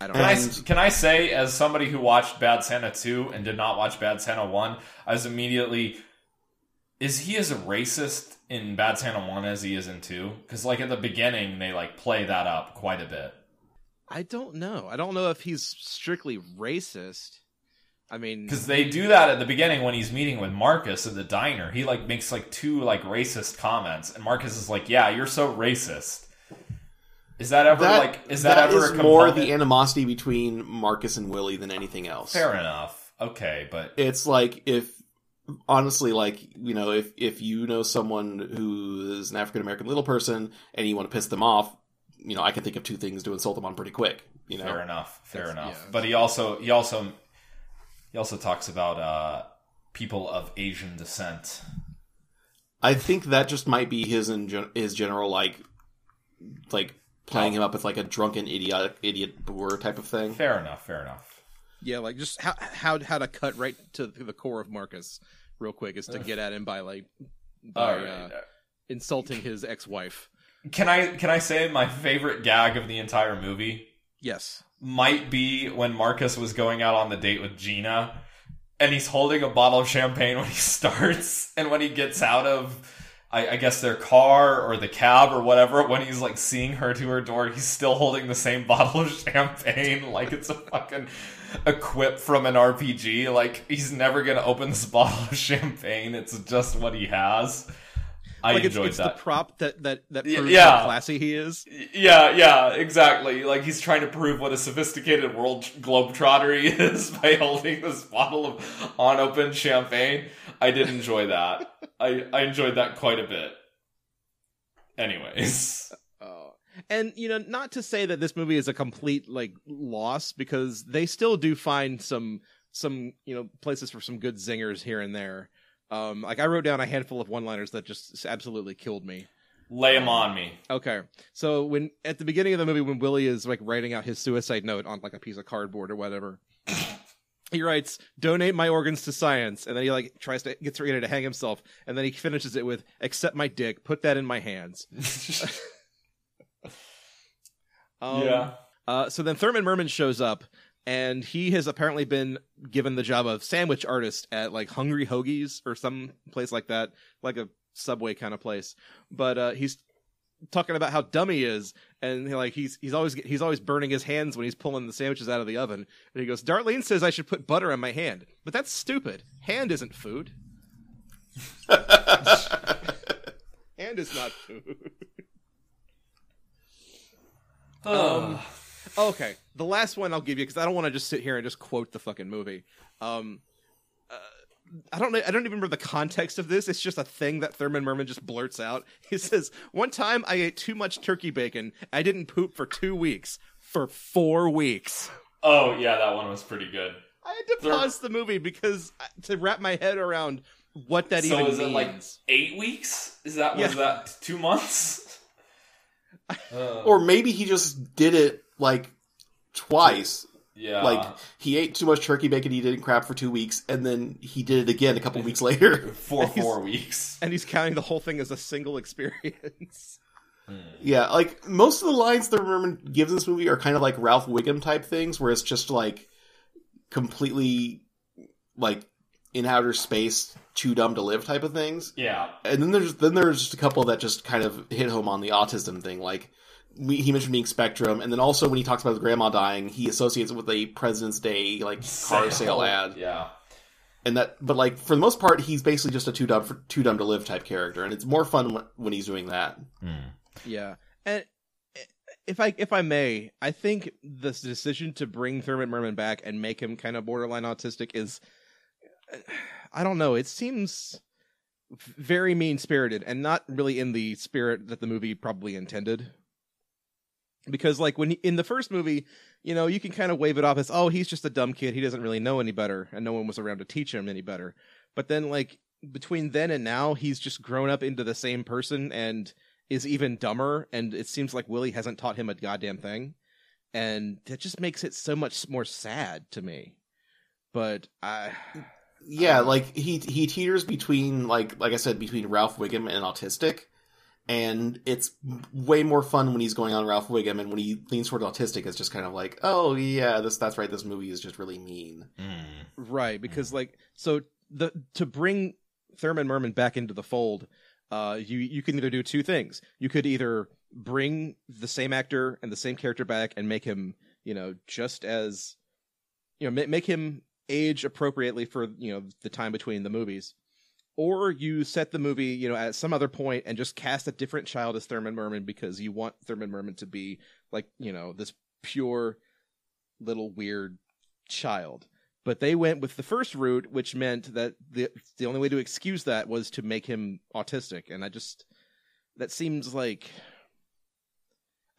I don't Can I, can I say, as somebody who watched Bad Santa 2 and did not watch Bad Santa 1, I was immediately. Is he as racist in Bad Santa 1 as he is in 2? Because, like, at the beginning, they, like, play that up quite a bit. I don't know. I don't know if he's strictly racist. I mean, Because they do that at the beginning when he's meeting with Marcus at the diner. He, like, makes, like, two, like, racist comments. And Marcus is like, yeah, you're so racist. Is that ever, like, is that, ever is a more component? the animosity between Marcus and Willie than anything else. Fair enough. Okay, but It's like if honestly, like you know, if if you know someone who is an African American little person and you want to piss them off, you know, I can think of two things to insult him on pretty quick. You know, Fair enough. Fair That's- enough. yeah. But he also he also he also talks about uh people of Asian descent. I think that just might be his in gen- his general like like playing him up with like a drunken idiot idiot boor type of thing. Fair enough. Fair enough. yeah, like just how how how to cut right to the core of Marcus real quick is to get at him by like by All right. uh, insulting his ex-wife. Can I can I say my favorite gag of the entire movie Yes. might be when Marcus was going out on the date with Gina, and he's holding a bottle of champagne when he starts, and when he gets out of. I, I guess their car or the cab or whatever. When he's like seeing her to her door, he's still holding the same bottle of champagne, like it's a fucking a quip from an RPG. Like he's never gonna open this bottle of champagne. It's just what he has. I like it's, enjoyed it's that. the prop that that that proves yeah. how classy he is. Yeah, yeah, exactly. Like he's trying to prove what a sophisticated world globetrotter he is by holding this bottle of unopened champagne. I did enjoy that. I I enjoyed that quite a bit. Anyways, Oh. And you know, not to say that this movie is a complete like loss because they still do find some some you know places for some good zingers here and there. Um, like I wrote down a handful of one-liners that just absolutely killed me. lay them on me. Okay, so when at the beginning of the movie, when Willie is like writing out his suicide note on like a piece of cardboard or whatever, he writes, "Donate my organs to science," and then he like tries to gets ready to hang himself, and then he finishes it with, "Accept my dick, put that in my hands." Um, yeah. Uh, so then Thurman Merman shows up, and he has apparently been given the job of sandwich artist at like Hungry Hoagies or some place like that, like a Subway kind of place. But uh, he's talking about how dumb he is, and he, like he's he's always he's always burning his hands when he's pulling the sandwiches out of the oven. And he goes, "Darlene says I should put butter on my hand, but that's stupid. Hand isn't food. hand is not food." Um, okay, the last one I'll give you because I don't want to just sit here and just quote the fucking movie. Um, uh, I don't. I don't even remember the context of this. It's just a thing that Thurman Merman just blurts out. He says, "One time I ate too much turkey bacon. I didn't poop for two weeks. For four weeks." oh yeah, that one was pretty good. I had to Thur- pause the movie because uh, to wrap my head around what that so even is means. it like eight weeks? Is that was Yeah. that two months? Uh, Or maybe he just did it like twice. yeah, Like he ate too much turkey bacon, he didn't crap for two weeks, and then he did it again a couple weeks later. for four weeks. and he's counting the whole thing as a single experience. Hmm. Yeah, like most of the lines that Merman gives in this movie are kind of like Ralph Wiggum type things, where it's just like completely like in outer space, too dumb to live type of things. Yeah, And then there's then there's just a couple that just kind of hit home on the autism thing, like. We, he mentioned being Spectrum, and then also when he talks about his grandma dying, he associates it with a President's Day like car sale ad. Yeah. and that but like for the most part he's basically just a too dumb for too dumb to live type character and it's more fun when, when he's doing that hmm. Yeah, and if I if I may, I think the decision to bring Thurman Merman back and make him kind of borderline autistic is, I don't know. It seems very mean spirited and not really in the spirit that the movie probably intended. Because like when he, in the first movie, you know, you can kind of wave it off as, oh, he's just a dumb kid. He doesn't really know any better, and no one was around to teach him any better. But then like between then and now, he's just grown up into the same person and is even dumber and it seems like Willie hasn't taught him a goddamn thing and that just makes it so much more sad to me but I yeah like he he teeters between like like i said between ralph wiggum and autistic and it's way more fun when he's going on ralph wiggum and when he leans toward autistic it's just kind of like oh yeah this that's right this movie is just really mean. Right because like so the to bring Thurman Merman back into the fold uh you you can either do two things. You could either bring the same actor and the same character back and make him you know just as you know make him age appropriately for you know the time between the movies or you set the movie you know at some other point and just cast a different child as Thurman Merman because you want Thurman Merman to be like you know this pure little weird child. But they went with the first route which meant that the the only way to excuse that was to make him autistic. And i just that seems like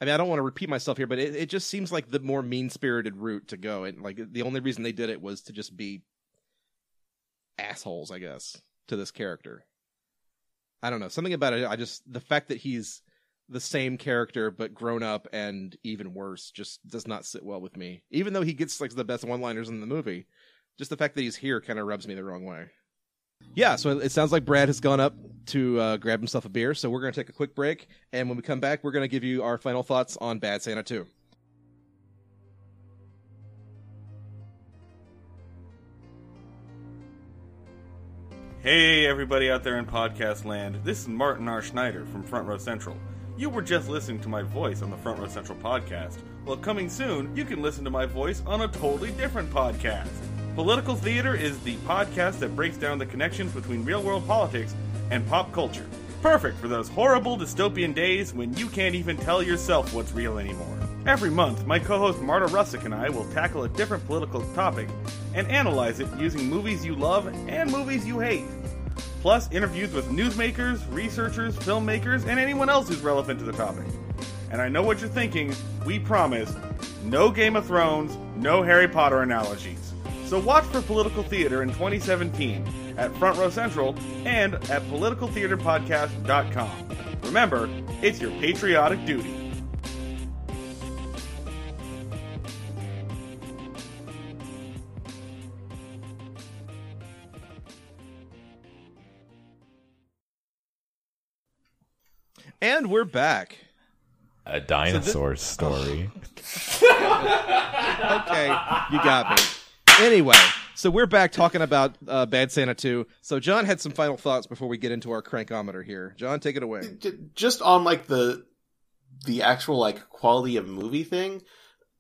i mean i don't want to repeat myself here but it, it just seems like the more mean-spirited route to go. And like the only reason they did it was to just be assholes i guess to this character i don't know something about it i just the fact that he's the same character but grown up and even worse just does not sit well with me even though he gets like the best one liners in the movie just the fact that he's here kind of rubs me the wrong way Yeah, so it sounds like Brad has gone up to uh, grab himself a beer. So we're going to take a quick break, and when we come back, we're going to give you our final thoughts on Bad Santa 2. Hey, everybody out there in podcast land. This is Martin R. Schneider from Front Row Central. You were just listening to my voice on the Front Row Central podcast. Well, coming soon, you can listen to my voice on a totally different podcast. Political Theater is the podcast that breaks down the connections between real world politics and pop culture. Perfect for those horrible dystopian days when you can't even tell yourself what's real anymore. Every month, my co host Marta Russick and I will tackle a different political topic and analyze it using movies you love and movies you hate. Plus, interviews with newsmakers, researchers, filmmakers, and anyone else who's relevant to the topic. And I know what you're thinking, we promise no Game of Thrones, no Harry Potter analogies. So watch for Political Theater in 2017 at Front Row Central and at politicaltheaterpodcast.com. Remember, it's your patriotic duty. And we're back. A dinosaur story. Okay, you got me. Anyway, so we're back talking about uh, Bad Santa 2. So John had some final thoughts before we get into our crankometer here. John, take it away. Just on like the the actual like quality of movie thing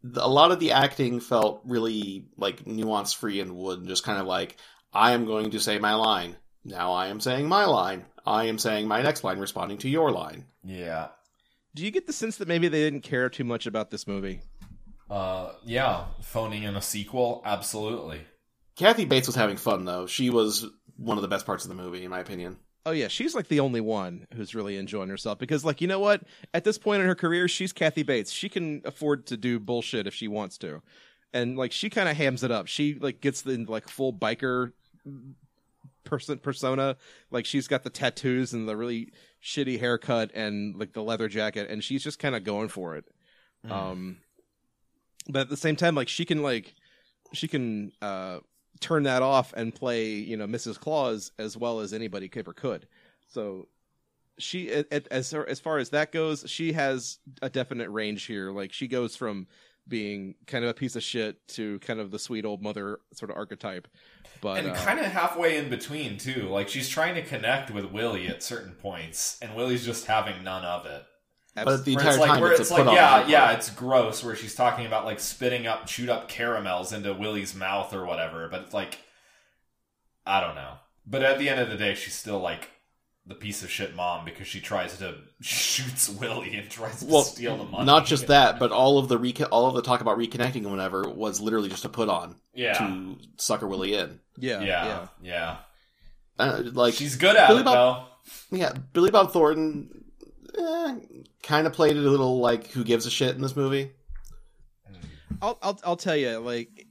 the, a lot of the acting felt really like nuance free and would just kind of like i am going to say my line now i am saying my line i am saying my next line responding to your line yeah. Do you get the sense that maybe they didn't care too much about this movie? Uh, yeah. Phoning in a sequel, absolutely. kathy bates was having fun though she was one of the best parts of the movie in my opinion Oh yeah, she's like the only one who's really enjoying herself because like you know what? At this point in her career, she's Kathy Bates. She can afford to do bullshit if she wants to. And like she kind of hams it up. She like gets the like full biker person persona. Like she's got the tattoos and the really shitty haircut and like the leather jacket and she's just kind of going for it. Um but at the same time like she can like she can uh turn that off and play, you know, Mrs. Claus as well as anybody ever could. So she, as as far as that goes, she has a definite range here. Like she goes from being kind of a piece of shit to kind of the sweet old mother sort of archetype. But and uh, kind of halfway in between too. Like she's trying to connect with Willie at certain points, and Willie's just having none of it. but the Where entire it's like, time where it's, it's like, yeah, yeah, it's gross. Where she's talking about like spitting up, chewed up caramels into Willie's mouth or whatever. But it's like, I don't know. But at the end of the day, she's still like the piece of shit mom because she tries to shoots Willie and tries to well steal the money. not just that but all of the reco- all of the talk about reconnecting and whatever was literally just a put on Yeah, to sucker willie in yeah, yeah, yeah, yeah. uh, like She's good at Billy it Bob- though. Yeah, Billy Bob Thornton eh, kind of played it a little like who gives a shit in this movie. I'll I'll I'll tell you, like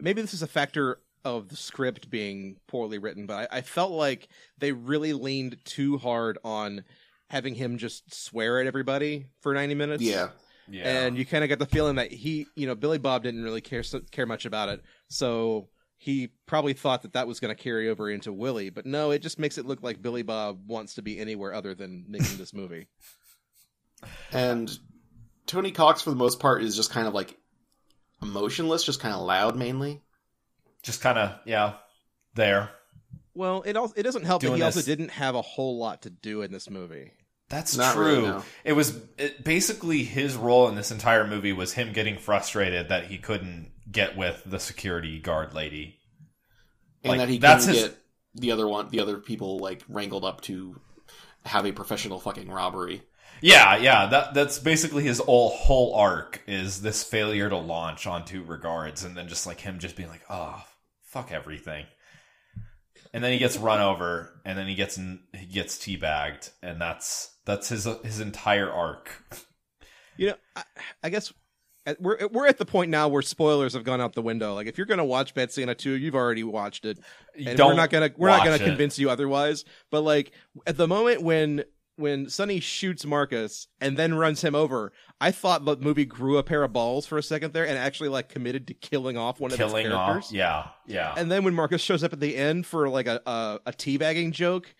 maybe this is a factor of the script being poorly written, but I, I felt like they really leaned too hard on having him just swear at everybody for ninety minutes. Yeah, Yeah, and you kind of get the feeling that he, you know, Billy Bob didn't really care so- care much about it, so he probably thought that that was going to carry over into Willie. But no, it just makes it look like Billy Bob wants to be anywhere other than making this movie. and Tony Cox for the most part is just kind of like emotionless, just kind of loud mainly. Just kind of yeah, there. Well, it also it doesn't help that Doing he also didn't have a whole lot to do in this movie. That's Not true. really, no. It was it, basically his role in this entire movie was him getting frustrated that he couldn't get with the security guard lady. And Like, that he that's couldn't his- get the other one, the other people like wrangled up to have a professional fucking robbery. Yeah, yeah, that that's basically his whole whole arc is this failure to launch on two regards, and then just like him just being like, oh, fuck everything, and then he gets run over, and then he gets he gets teabagged, and that's that's his his entire arc. You know, I, I guess uh, we're we're at the point now where spoilers have gone out the window. Like if you're going to watch Bad Santa 2, you've already watched it. And don't we're not going to we're not going to convince you otherwise. But like at the moment when when Sunny shoots Marcus and then runs him over, I thought the movie grew a pair of balls for a second there and actually like committed to killing off one of Killing its characters. off. Yeah, yeah. And then when Marcus shows up at the end for like a a, a teabagging joke,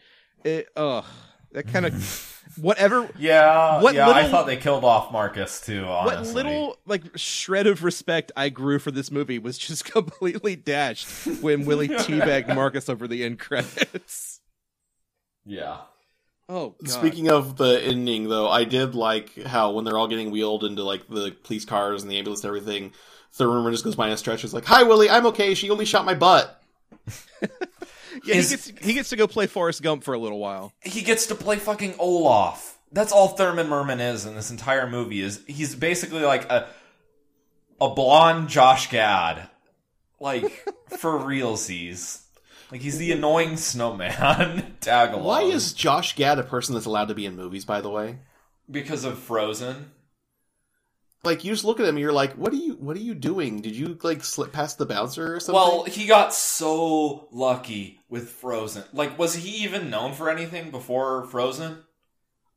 it ugh, that kind of whatever yeah, what yeah. I thought they killed off Marcus too. Honestly, what little like shred of respect I grew for this movie was just completely dashed when Willie teabagged Marcus over the end credits. Yeah. Oh, God. Speaking of the ending, though, I did like how when they're all getting wheeled into like the police cars and the ambulance and everything, Thurman just goes by in a stretch. Is like, "Hi, Willie, I'm okay. She only shot my butt." yeah, is- he gets he gets to go play Forrest Gump for a little while. he gets to play fucking Olaf. That's all Thurman Merman is in this entire movie. Is he's basically like a a blonde Josh Gad, like for realsies. Like he's the annoying snowman tag along. Why is Josh Gad a person that's allowed to be in movies? By the way, because of Frozen? like you just look at him, and you're like, "What are you? What are you doing? Did you like slip past the bouncer or something?" Well, he got so lucky with Frozen. Like, was he even known for anything before Frozen?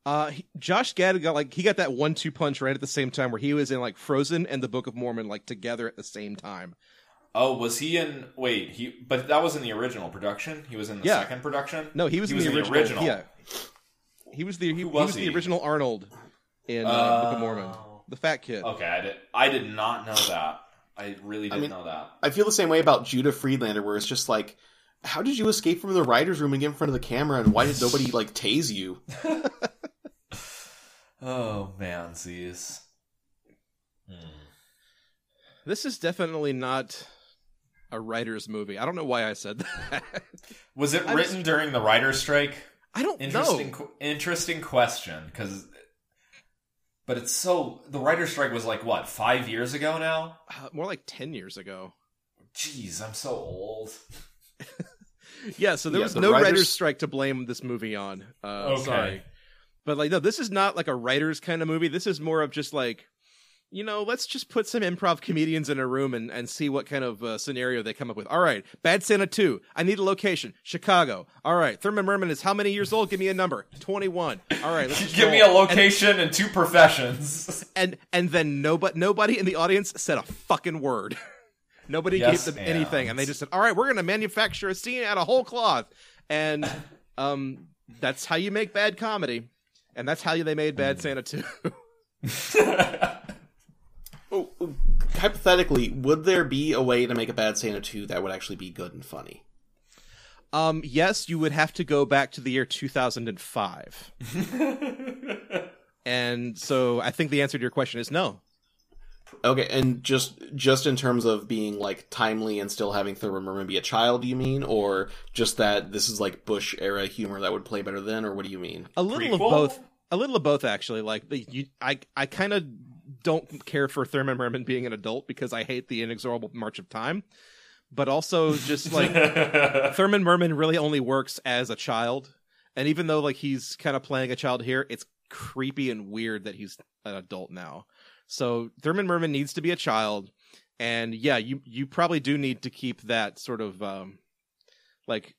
Uh, he, Josh Gad got like he got that one-two punch right at the same time where he was in like Frozen and the Book of Mormon like together at the same time. Oh, was he in? Wait, he. But that was in the original production. He was in the Yeah. second production. No, he was, He in, was the, in the original, original. Yeah, he was the he, he was was, the original Arnold in uh, Book of Mormon, the fat kid. Okay, I did. I did not know that. I really didn't mean- know that. I feel the same way about Judah Friedlander, where it's just like, how did you escape from the writers' room and get in front of the camera, and why did nobody like tase you? Oh man, Z's. This is definitely not a writer's movie. I don't know why I said that. Was it I'm written during the writer's strike? I don't Interesting, know. qu- interesting question. Because, but it's so the writer's strike was like what five years ago now. Uh, more like ten years ago. Jeez, I'm so old. Yeah, so there Yeah, was the no writers- writer's strike to blame this movie on. Uh, Okay. Sorry, but like no, this is not like a writer's kind of movie. This is more of just like, you know, let's just put some improv comedians in a room and, and see what kind of uh, scenario they come up with. All right, Bad Santa Two. I need a location. Chicago. All right, Thurman Merman is how many years old? Give me a number. Twenty one. All right, let's just Give me a roll. And- location and, two professions. and and then nobody nobody in the audience said a fucking word. nobody Yes, gave them anything, and- and they just said, "All right, we're going to manufacture a scene out of whole cloth," and um, that's how you make bad comedy, and that's how they made Bad Santa too. Oh, oh, hypothetically, would there be a way to make a Bad Santa 2 that would actually be good and funny? um, yes, you would have to go back to the year two thousand and five, and so I think the answer to your question is no. Okay, and just just in terms of being like timely and still having Thurman Merman be a child, you mean, or just that this is like Bush era humor that would play better then, or what do you mean? A little of both. A little of both, actually. Like you, I, I kind of don't care for Thurman Merman being an adult because I hate the inexorable march of time. But also, just like Thurman Merman really only works as a child, and even though like he's kind of playing a child here, it's creepy and weird that he's an adult now. So Thurman Merman needs to be a child, and yeah, you you probably do need to keep that sort of um, like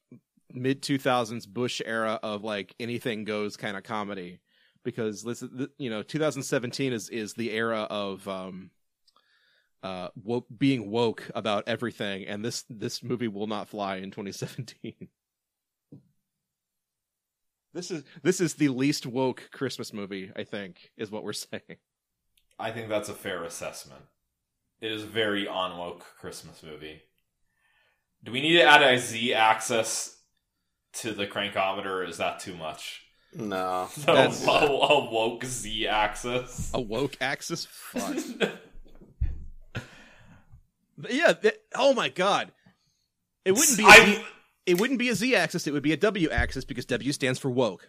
mid 2000s Bush era of like anything goes kind of comedy because this you know 2017 is is the era of um uh woke, being woke about everything and this this movie will not fly in 2017 this is this is the least woke christmas movie i think is what we're saying I think that's a fair assessment. It is a very unwoke Christmas movie. Do we need to add a Z axis to the crankometer, or is that too much? No, A, That's- a, a woke Z axis. a woke axis fuck yeah th- oh my god it wouldn't be a I- Z- it wouldn't be a z axis it would be a w axis because w stands for woke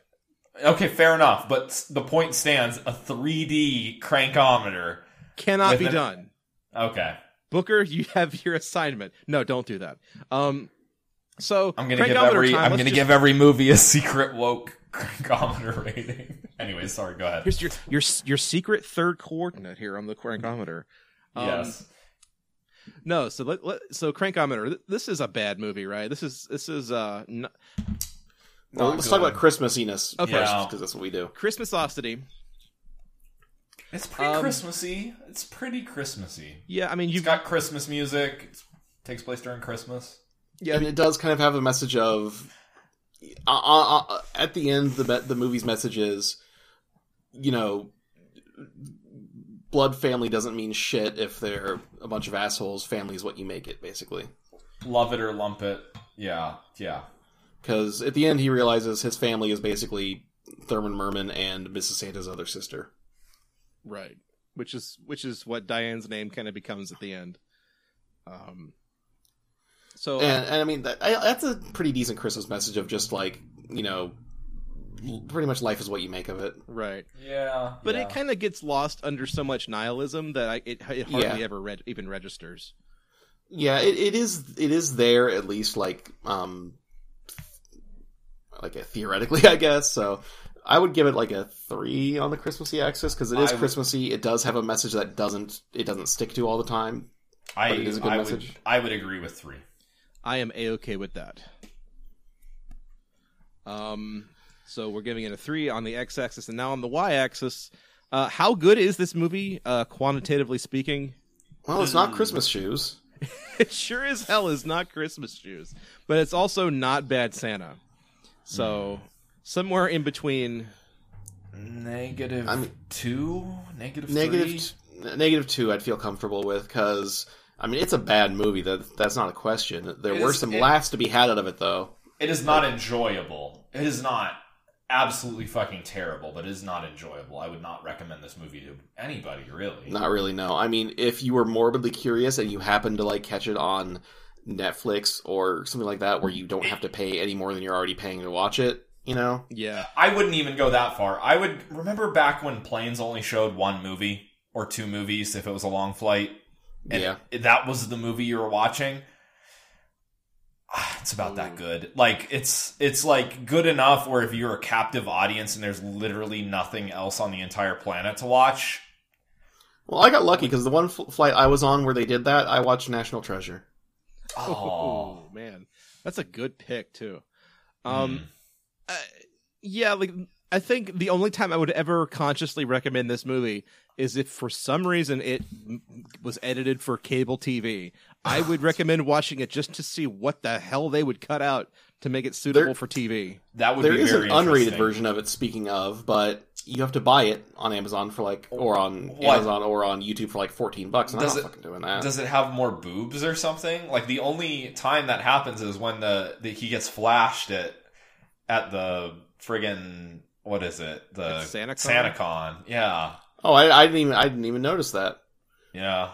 Okay, fair enough, but the point stands: a 3D crankometer. cannot be an- done Okay, Booker, you have your assignment. No, don't do that. Um, so I'm gonna give every time, I'm gonna just- give every movie a secret woke crankometer rating. anyway, sorry. Go ahead. Here's your your your secret third coordinate here on the crankometer. Um, yes. No, so let, let so crankometer. th- This is a bad movie, right? This is this is uh. N- Well, let's good. talk about Christmasiness Okay. first, Yeah. because that's what we do. Christmasosity. It's pretty Um, Christmassy. It's pretty Christmassy. Yeah, I mean You've you've got Christmas music. It takes place during Christmas. yeah, and it does kind of have a message of uh, uh, at the end the the movie's message is you know blood family doesn't mean shit if they're a bunch of assholes family is what you make it basically Love it or lump it. Yeah, yeah. because at the end he realizes his family is basically Thurman Merman and Mrs. Santa's other sister right. Which is which is what Diane's name kind of becomes at the end. Um. So and, and I mean that, I, that's a pretty decent Christmas message of just like you know pretty much life is what you make of it right, Yeah. but yeah. it kind of gets lost under so much nihilism that I, it it hardly Yeah. ever reg- even registers. Yeah, it, it is. It is there at least, like, um, like a, theoretically, I guess. So, I would give it like a three on the Christmassy axis because it is I would- Christmassy. It does have a message that doesn't it doesn't stick to all the time. I, but it is a good I message. Would, I would agree with three. I am a okay with that. Um, so we're giving it a three on the x-axis, and now on the y-axis. Uh, how good is this movie, uh, quantitatively speaking? Well, it's not Christmas shoes. It sure as hell is not Christmas shoes, but it's also not bad Santa. So somewhere in between. Negative I mean- two? Negative Negative, three? t- negative two. I'd feel comfortable with because I mean it's a bad movie. That that's not a question. There It were is- some it- laughs to be had out of it though. It is not enjoyable. It is not absolutely fucking terrible, but it is not enjoyable. I would not recommend this movie to anybody, really. Not really, no. I mean, if you were morbidly curious and you happen to like catch it on Netflix or something like that, where you don't have to pay any more than you're already paying to watch it, you know, Yeah, I wouldn't even go that far. I would remember back when planes only showed one movie or two movies if it was a long flight. And yeah, that was the movie you were watching. Ah, It's about that good. Like it's it's like good enough where if you're a captive audience and there's literally nothing else on the entire planet to watch, Well, I got lucky because the one fl- flight I was on where they did that, I watched National Treasure. oh, Oh man, that's a good pick too. Um, Hmm. uh, yeah, like I think the only time I would ever consciously recommend this movie is if for some reason it was edited for cable TV. I would recommend watching it just to see what the hell they would cut out to make it suitable There- for TV. that would There be is very an unrated version of it. Speaking of, but you have to buy it on Amazon for like, or on What? Amazon or on YouTube for like fourteen bucks. And Does I'm it- not fucking doing that. Does it have more boobs or something? Like the only time that happens is when the, the he gets flashed at at the friggin' what is it? The At SantaCon? SantaCon. Yeah. Oh, I, I didn't even I didn't even notice that. Yeah.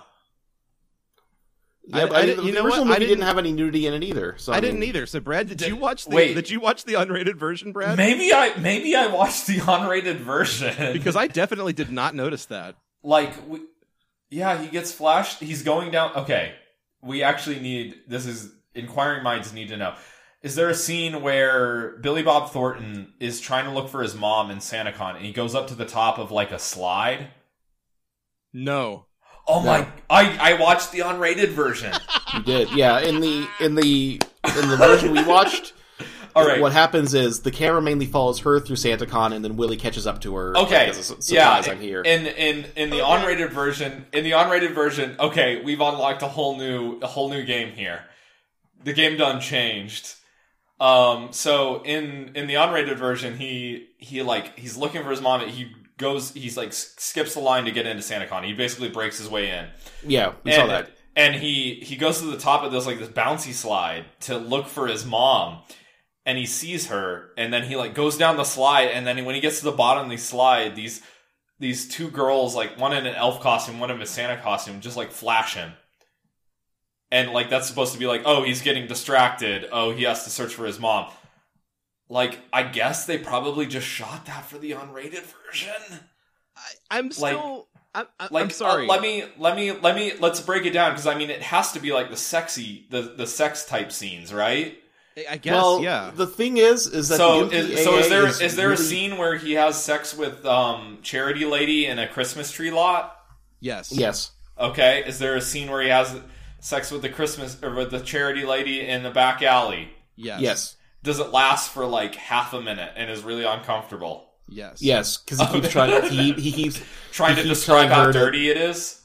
Yeah, I- but I I, didn't- the know original what? I movie didn't, didn't- have any nudity in it either. So I, I, didn't either. So, Brad, did, Did- you watch the wait. Did you watch the unrated version, Brad? Maybe I maybe I watched the unrated version Because I definitely did not notice that. like we, yeah he gets flashed he's going down okay we actually need this is inquiring minds need to know is there a scene where billy bob thornton is trying to look for his mom in santacon and he goes up to the top of like a slide No. oh my i i watched the unrated version you did. Yeah, in the in the in the version we watched, all right what happens is the camera mainly follows her through SantaCon, and then Willie catches up to her. Okay. like, as a su- yeah. I'm here. In in in the unrated version, in the unrated version, okay, we've unlocked a whole new a whole new game here. The game done changed. Um. So in in the unrated version, he he like he's looking for his mom. He goes. He's like skips the line to get into SantaCon. He basically breaks his way in. yeah, we and, saw that. And he he goes to the top of this like this bouncy slide to look for his mom, and he sees her, and then he like goes down the slide, and then when he gets to the bottom of the slide, these these two girls, like one in an elf costume, one in a Santa costume, just like flash him. And like that's supposed to be like, oh, he's getting distracted. Oh, he has to search for his mom. Like, I guess they probably just shot that for the unrated version. I'm Like- still. I'm, I'm, Like, sorry. uh, let me, let me, let me, let's break it down because I mean, it has to be like the sexy, the the sex type scenes, right? I guess. well, yeah. the thing is, is that So, the is, so is MPAA there is, there a scene where he has sex with um charity lady in a Christmas tree lot? yes. Yes. Okay, is there a scene where he has sex with the Christmas or with the charity lady in the back alley? Yes. Yes. does it last for like half a minute and is really uncomfortable? Yes. Yes, because he keeps trying. He he keeps Trying He to keeps describe how her to- dirty it is.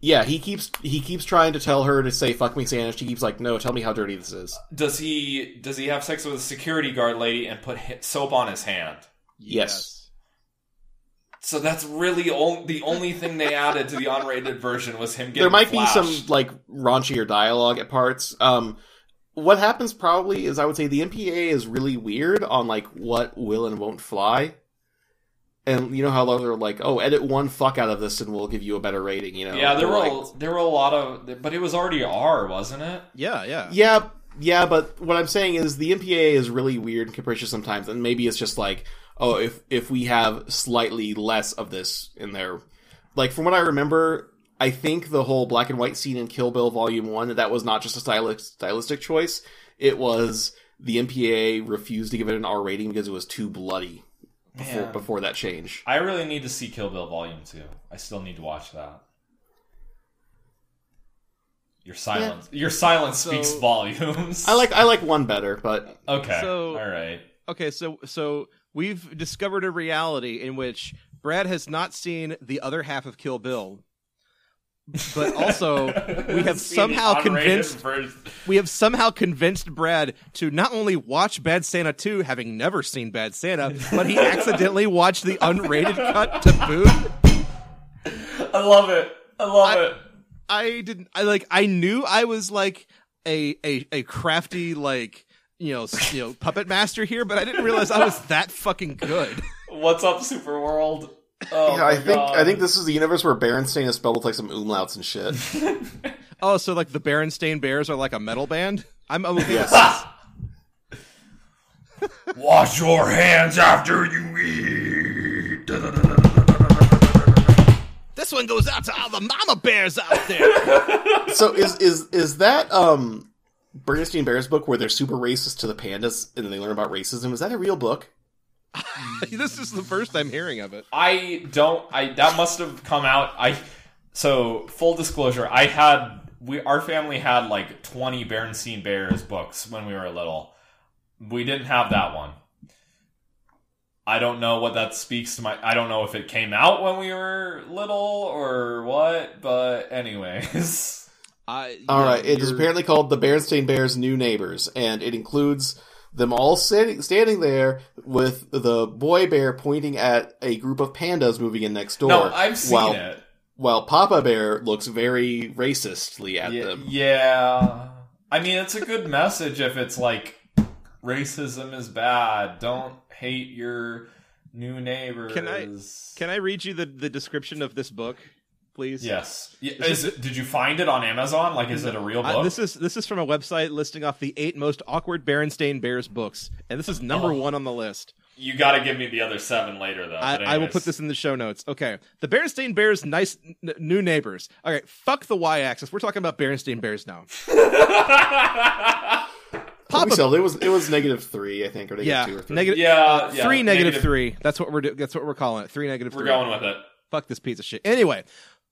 yeah he keeps he keeps trying to tell her to say "fuck me, Santa." She keeps like, "No, tell me how dirty this is." Does he does he have sex with a security guard lady and put soap on his hand? Yes. So that's really on- the only thing they added to the unrated version was him getting. there might flashed. be some like raunchier dialogue at parts. Um, what happens probably is I would say the MPA is really weird on like what will and won't fly. And you know how they're like, oh, edit one fuck out of this and we'll give you a better rating. You know? Yeah, there were like, a, there were a lot of, but it was already R, wasn't it? Yeah, yeah. Yeah, yeah, but what I'm saying is the MPA is really weird and capricious sometimes, and maybe it's just like, oh, if if we have slightly less of this in there, like from what I remember, I think the whole black and white scene in Kill Bill Volume One that was not just a stylistic stylistic choice; it was the MPA refused to give it an R rating because it was too bloody before Man. before that change. I really need to see Kill Bill Volume 2. I still need to watch that. Your silence your silence So- speaks volumes. I like I like one better, but Okay. So- all right. Okay, so so we've discovered a reality in which Brad has not seen the other half of Kill Bill. But also we have somehow convinced we have somehow convinced Brad to not only watch Bad Santa 2 having never seen Bad Santa, but he accidentally watched the unrated cut to boot. I love it. I love I- it. I didn't I like I knew I was like a a a crafty like you know you know puppet master here, but I didn't realize I was that fucking good. What's up, Super World? Oh, yeah, I think God. I think this is the universe where Berenstain is spelled with like some umlauts and shit. Oh, so like the Berenstain Bears are like a metal band? I'm okay Yes. Wash your hands after you eat. This one goes out to all the mama bears out there. so is is is that um Bernstein Bears book where they're super racist to the pandas and they learn about racism? Is that a real book? this is the first I'm hearing of it. I don't. I that must have come out. I so full disclosure. I had we our family had like twenty Bernstein Bears books when we were little. We didn't have that one. I don't know what that speaks to my. I don't know if it came out when we were little or what. But anyways, I, All right, yeah, it is apparently called the Berenstain Bears' New Neighbors, and it includes them all sitting, standing there with the boy bear pointing at a group of pandas moving in next door. no, I've seen while, it. While Papa Bear looks very racistly at Yeah, them. yeah. I mean, it's a good message if it's like racism is bad. Don't hate your new neighbors. Can I- Can I read you the, the description of this book, please? Yes. Is Is it, did you find it on Amazon? Like, is it a real book? Uh, this is this is from a website listing off the eight most awkward Berenstain Bears books, and this is number Oh. one on the list. you got to give me the other seven later, though. I, I will put this in the show notes. Okay, the Berenstain Bears' nice n- new neighbors. All right, fuck the y-axis. We're talking about Berenstain Bears now. Probably so. It was it was negative three, I think, or negative Yeah, two or three. negative. Yeah, uh, yeah, three negative negative- three. That's what we're do- that's what we're calling it. Three negative We're three. going with it. Fuck this piece of shit. Anyway,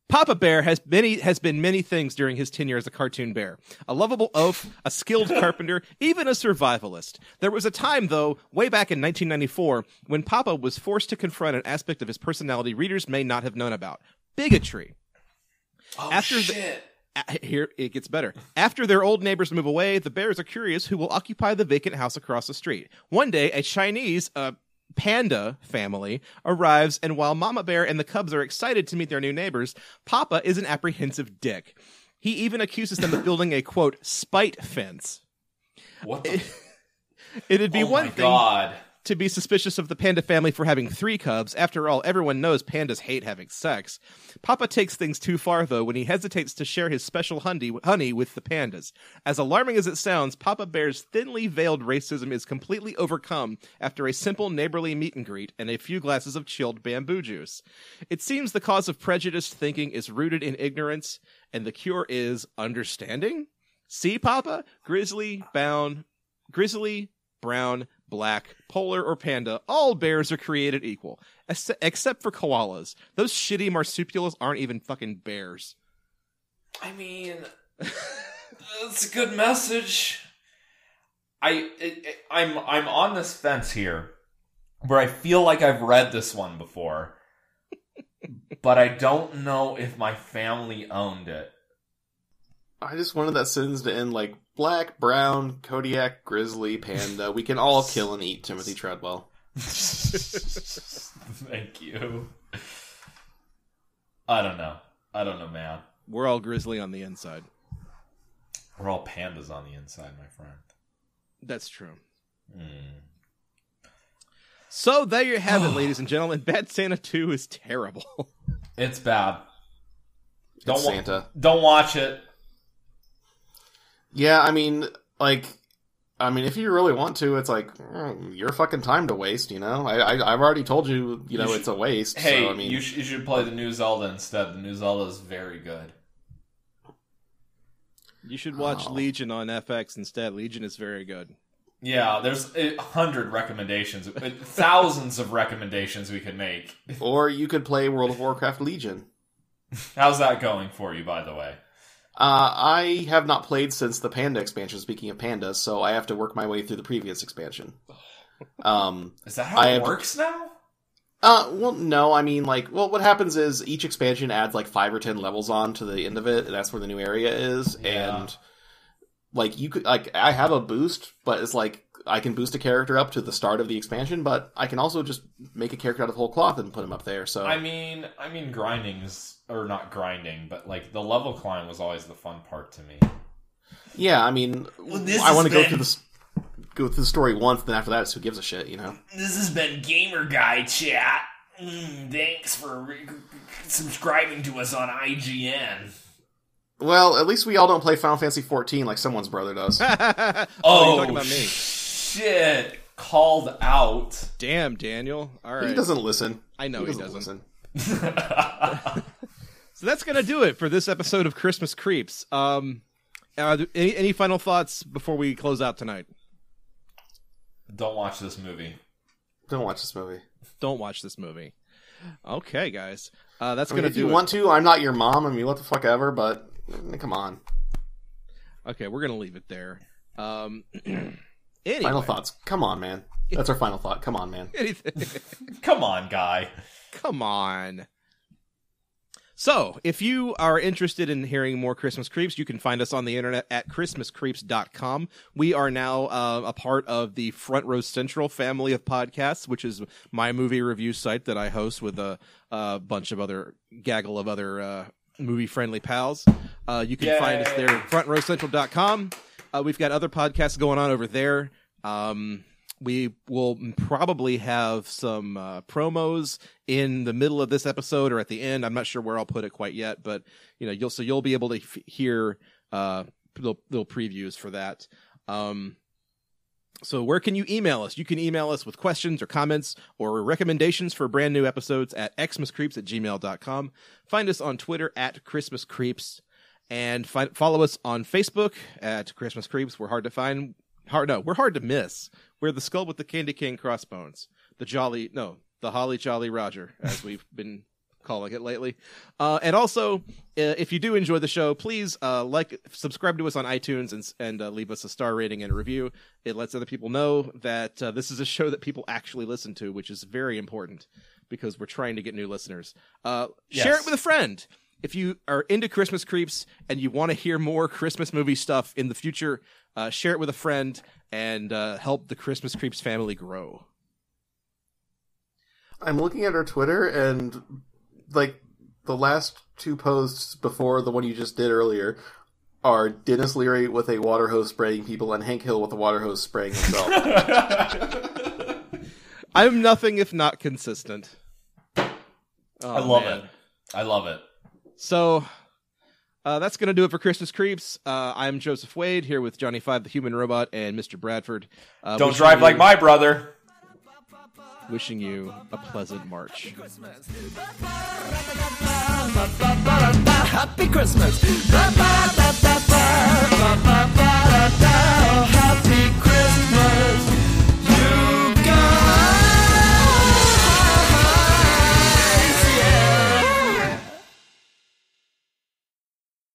Papa Bear has many has been many things during his tenure as a cartoon bear. A lovable oaf, a skilled carpenter, even a survivalist. There was a time though, way back in 1994, when Papa was forced to confront an aspect of his personality readers may not have known about. Bigotry. Oh, After the- shit. A- Here it gets better. After their old neighbors move away, the bears are curious who will occupy the vacant house across the street. One day, a Chinese uh, panda family arrives, and while Mama Bear and the cubs are excited to meet their new neighbors, Papa is an apprehensive dick. He even accuses them of building a quote spite fence. What the? It'd be oh one my thing god. To be suspicious of the panda family for having three cubs. After all, everyone knows pandas hate having sex. Papa takes things too far, though, when he hesitates to share his special honey, with the pandas. As alarming as it sounds, Papa Bear's thinly veiled racism is completely overcome after a simple neighborly meet and greet and a few glasses of chilled bamboo juice. It seems the cause of prejudiced thinking is rooted in ignorance, and the cure is understanding? See, Papa? Grizzly, bound, grizzly, brown, black, polar, or panda, all bears are created equal. Ex- except for koalas. Those shitty marsupials aren't even fucking bears. I mean, it's a good message. I it, it- I'm I'm on this fence here where I feel like I've read this one before, but I don't know if my family owned it. I just wanted that sentence to end like black, brown, Kodiak, grizzly, panda. We can all kill and eat Timothy Treadwell. Thank you. I don't know. I don't know, man. We're all grizzly on the inside. We're all pandas on the inside, my friend. That's true. Hmm. So there you have it, ladies and gentlemen. Bad Santa 2 is terrible. It's bad. Don't It's wa- Santa. Don't watch it. Yeah, I mean, like, I mean, if you really want to, it's like mm, your fucking time to waste. You know, I, I I've already told you, you know, You it's a waste. Hey, so, I mean, you, sh- you should play the new Zelda instead. The new Zelda is very good. You should watch Oh. Legion on FX instead. Legion is very good. Yeah, there's a hundred recommendations, thousands of recommendations we could make. or you could play World of Warcraft Legion. How's that going for you, by the way? Uh, I have not played since the Panda expansion. Speaking of pandas, so I have to work my way through the previous expansion. Um, Is that how I it have- works now? uh, well, no, I mean, like, well, what happens is each expansion adds like five or ten levels on to the end of it, and that's where the new area is. Yeah. And like, you could like, I have a boost, but it's like I can boost a character up to the start of the expansion, but I can also just make a character out of whole cloth and put him up there. So I mean, I mean, grinding is or not grinding, but like the level climb was always the fun part to me. yeah, I mean, this I want to has go through this. Go through the story once, then after that, it's who gives a shit, you know? This has been Gamer Guy Chat. Mm, thanks for re- subscribing to us on IGN. Well, at least we all don't play Final Fantasy 14 like someone's brother does. oh, Oh, you're talking about me. Shit! Called out. Damn, Daniel. All right. He doesn't listen. I know he doesn't doesn't. listen. So that's gonna do it for this episode of Christmas Creeps. Um, uh, any, any final thoughts before we close out tonight? Don't watch this movie. Don't watch this movie. Don't watch this movie. Okay, guys. Uh, that's I mean, gonna if do you it. want to, I'm not your mom. I mean, what the fuck ever, but come on. Okay, we're gonna leave it there. Um, anyway, Final thoughts. Come on, man. That's our final thought. Come on, man. Anything. Come on, guy. Come on. So, if you are interested in hearing more Christmas Creeps, you can find us on the internet at christmascreeps.com. We are now uh, a part of the Front Row Central family of podcasts, which is my movie review site that I host with a, a bunch of other gaggle of other uh, movie friendly pals. Uh, you can find us there at frontrowcentral.com. Uh, we've got other podcasts going on over there. Um, we will probably have some uh, promos in the middle of this episode or at the end. I'm not sure where I'll put it quite yet, but you know, you'll so you'll be able to f- hear uh, little, little previews for that. Um, so where can you email us? You can email us with questions or comments or recommendations for brand new episodes at xmascreeps at gmail.com. Find us on Twitter at Christmas Creeps and fi- follow us on Facebook at Christmas Creeps. We're hard to find. Hard no, we're hard to miss. We're the skull with the candy cane crossbones. The jolly no, the holly jolly Roger, as we've been calling it lately. Uh, and also, uh, if you do enjoy the show, please uh, like, subscribe to us on iTunes and and uh, leave us a star rating and a review. It lets other people know that uh, this is a show that people actually listen to, which is very important because we're trying to get new listeners. Uh, Share it with a friend. If you are into Christmas creeps and you want to hear more Christmas movie stuff in the future, uh, share it with a friend and uh, help the Christmas creeps family grow. I'm looking at our Twitter and like the last two posts before the one you just did earlier are Denis Leary with a water hose spraying people and Hank Hill with a water hose spraying himself. I'm nothing if not consistent. Oh, I love man. it. I love it. So uh, that's going to do it for Christmas Creeps. Uh, I'm Joseph Wade here with Johnny Five, the human robot, and Mr. Bradford. Uh, Don't drive you, like my brother. Wishing you a pleasant March. Happy Christmas. Happy Christmas.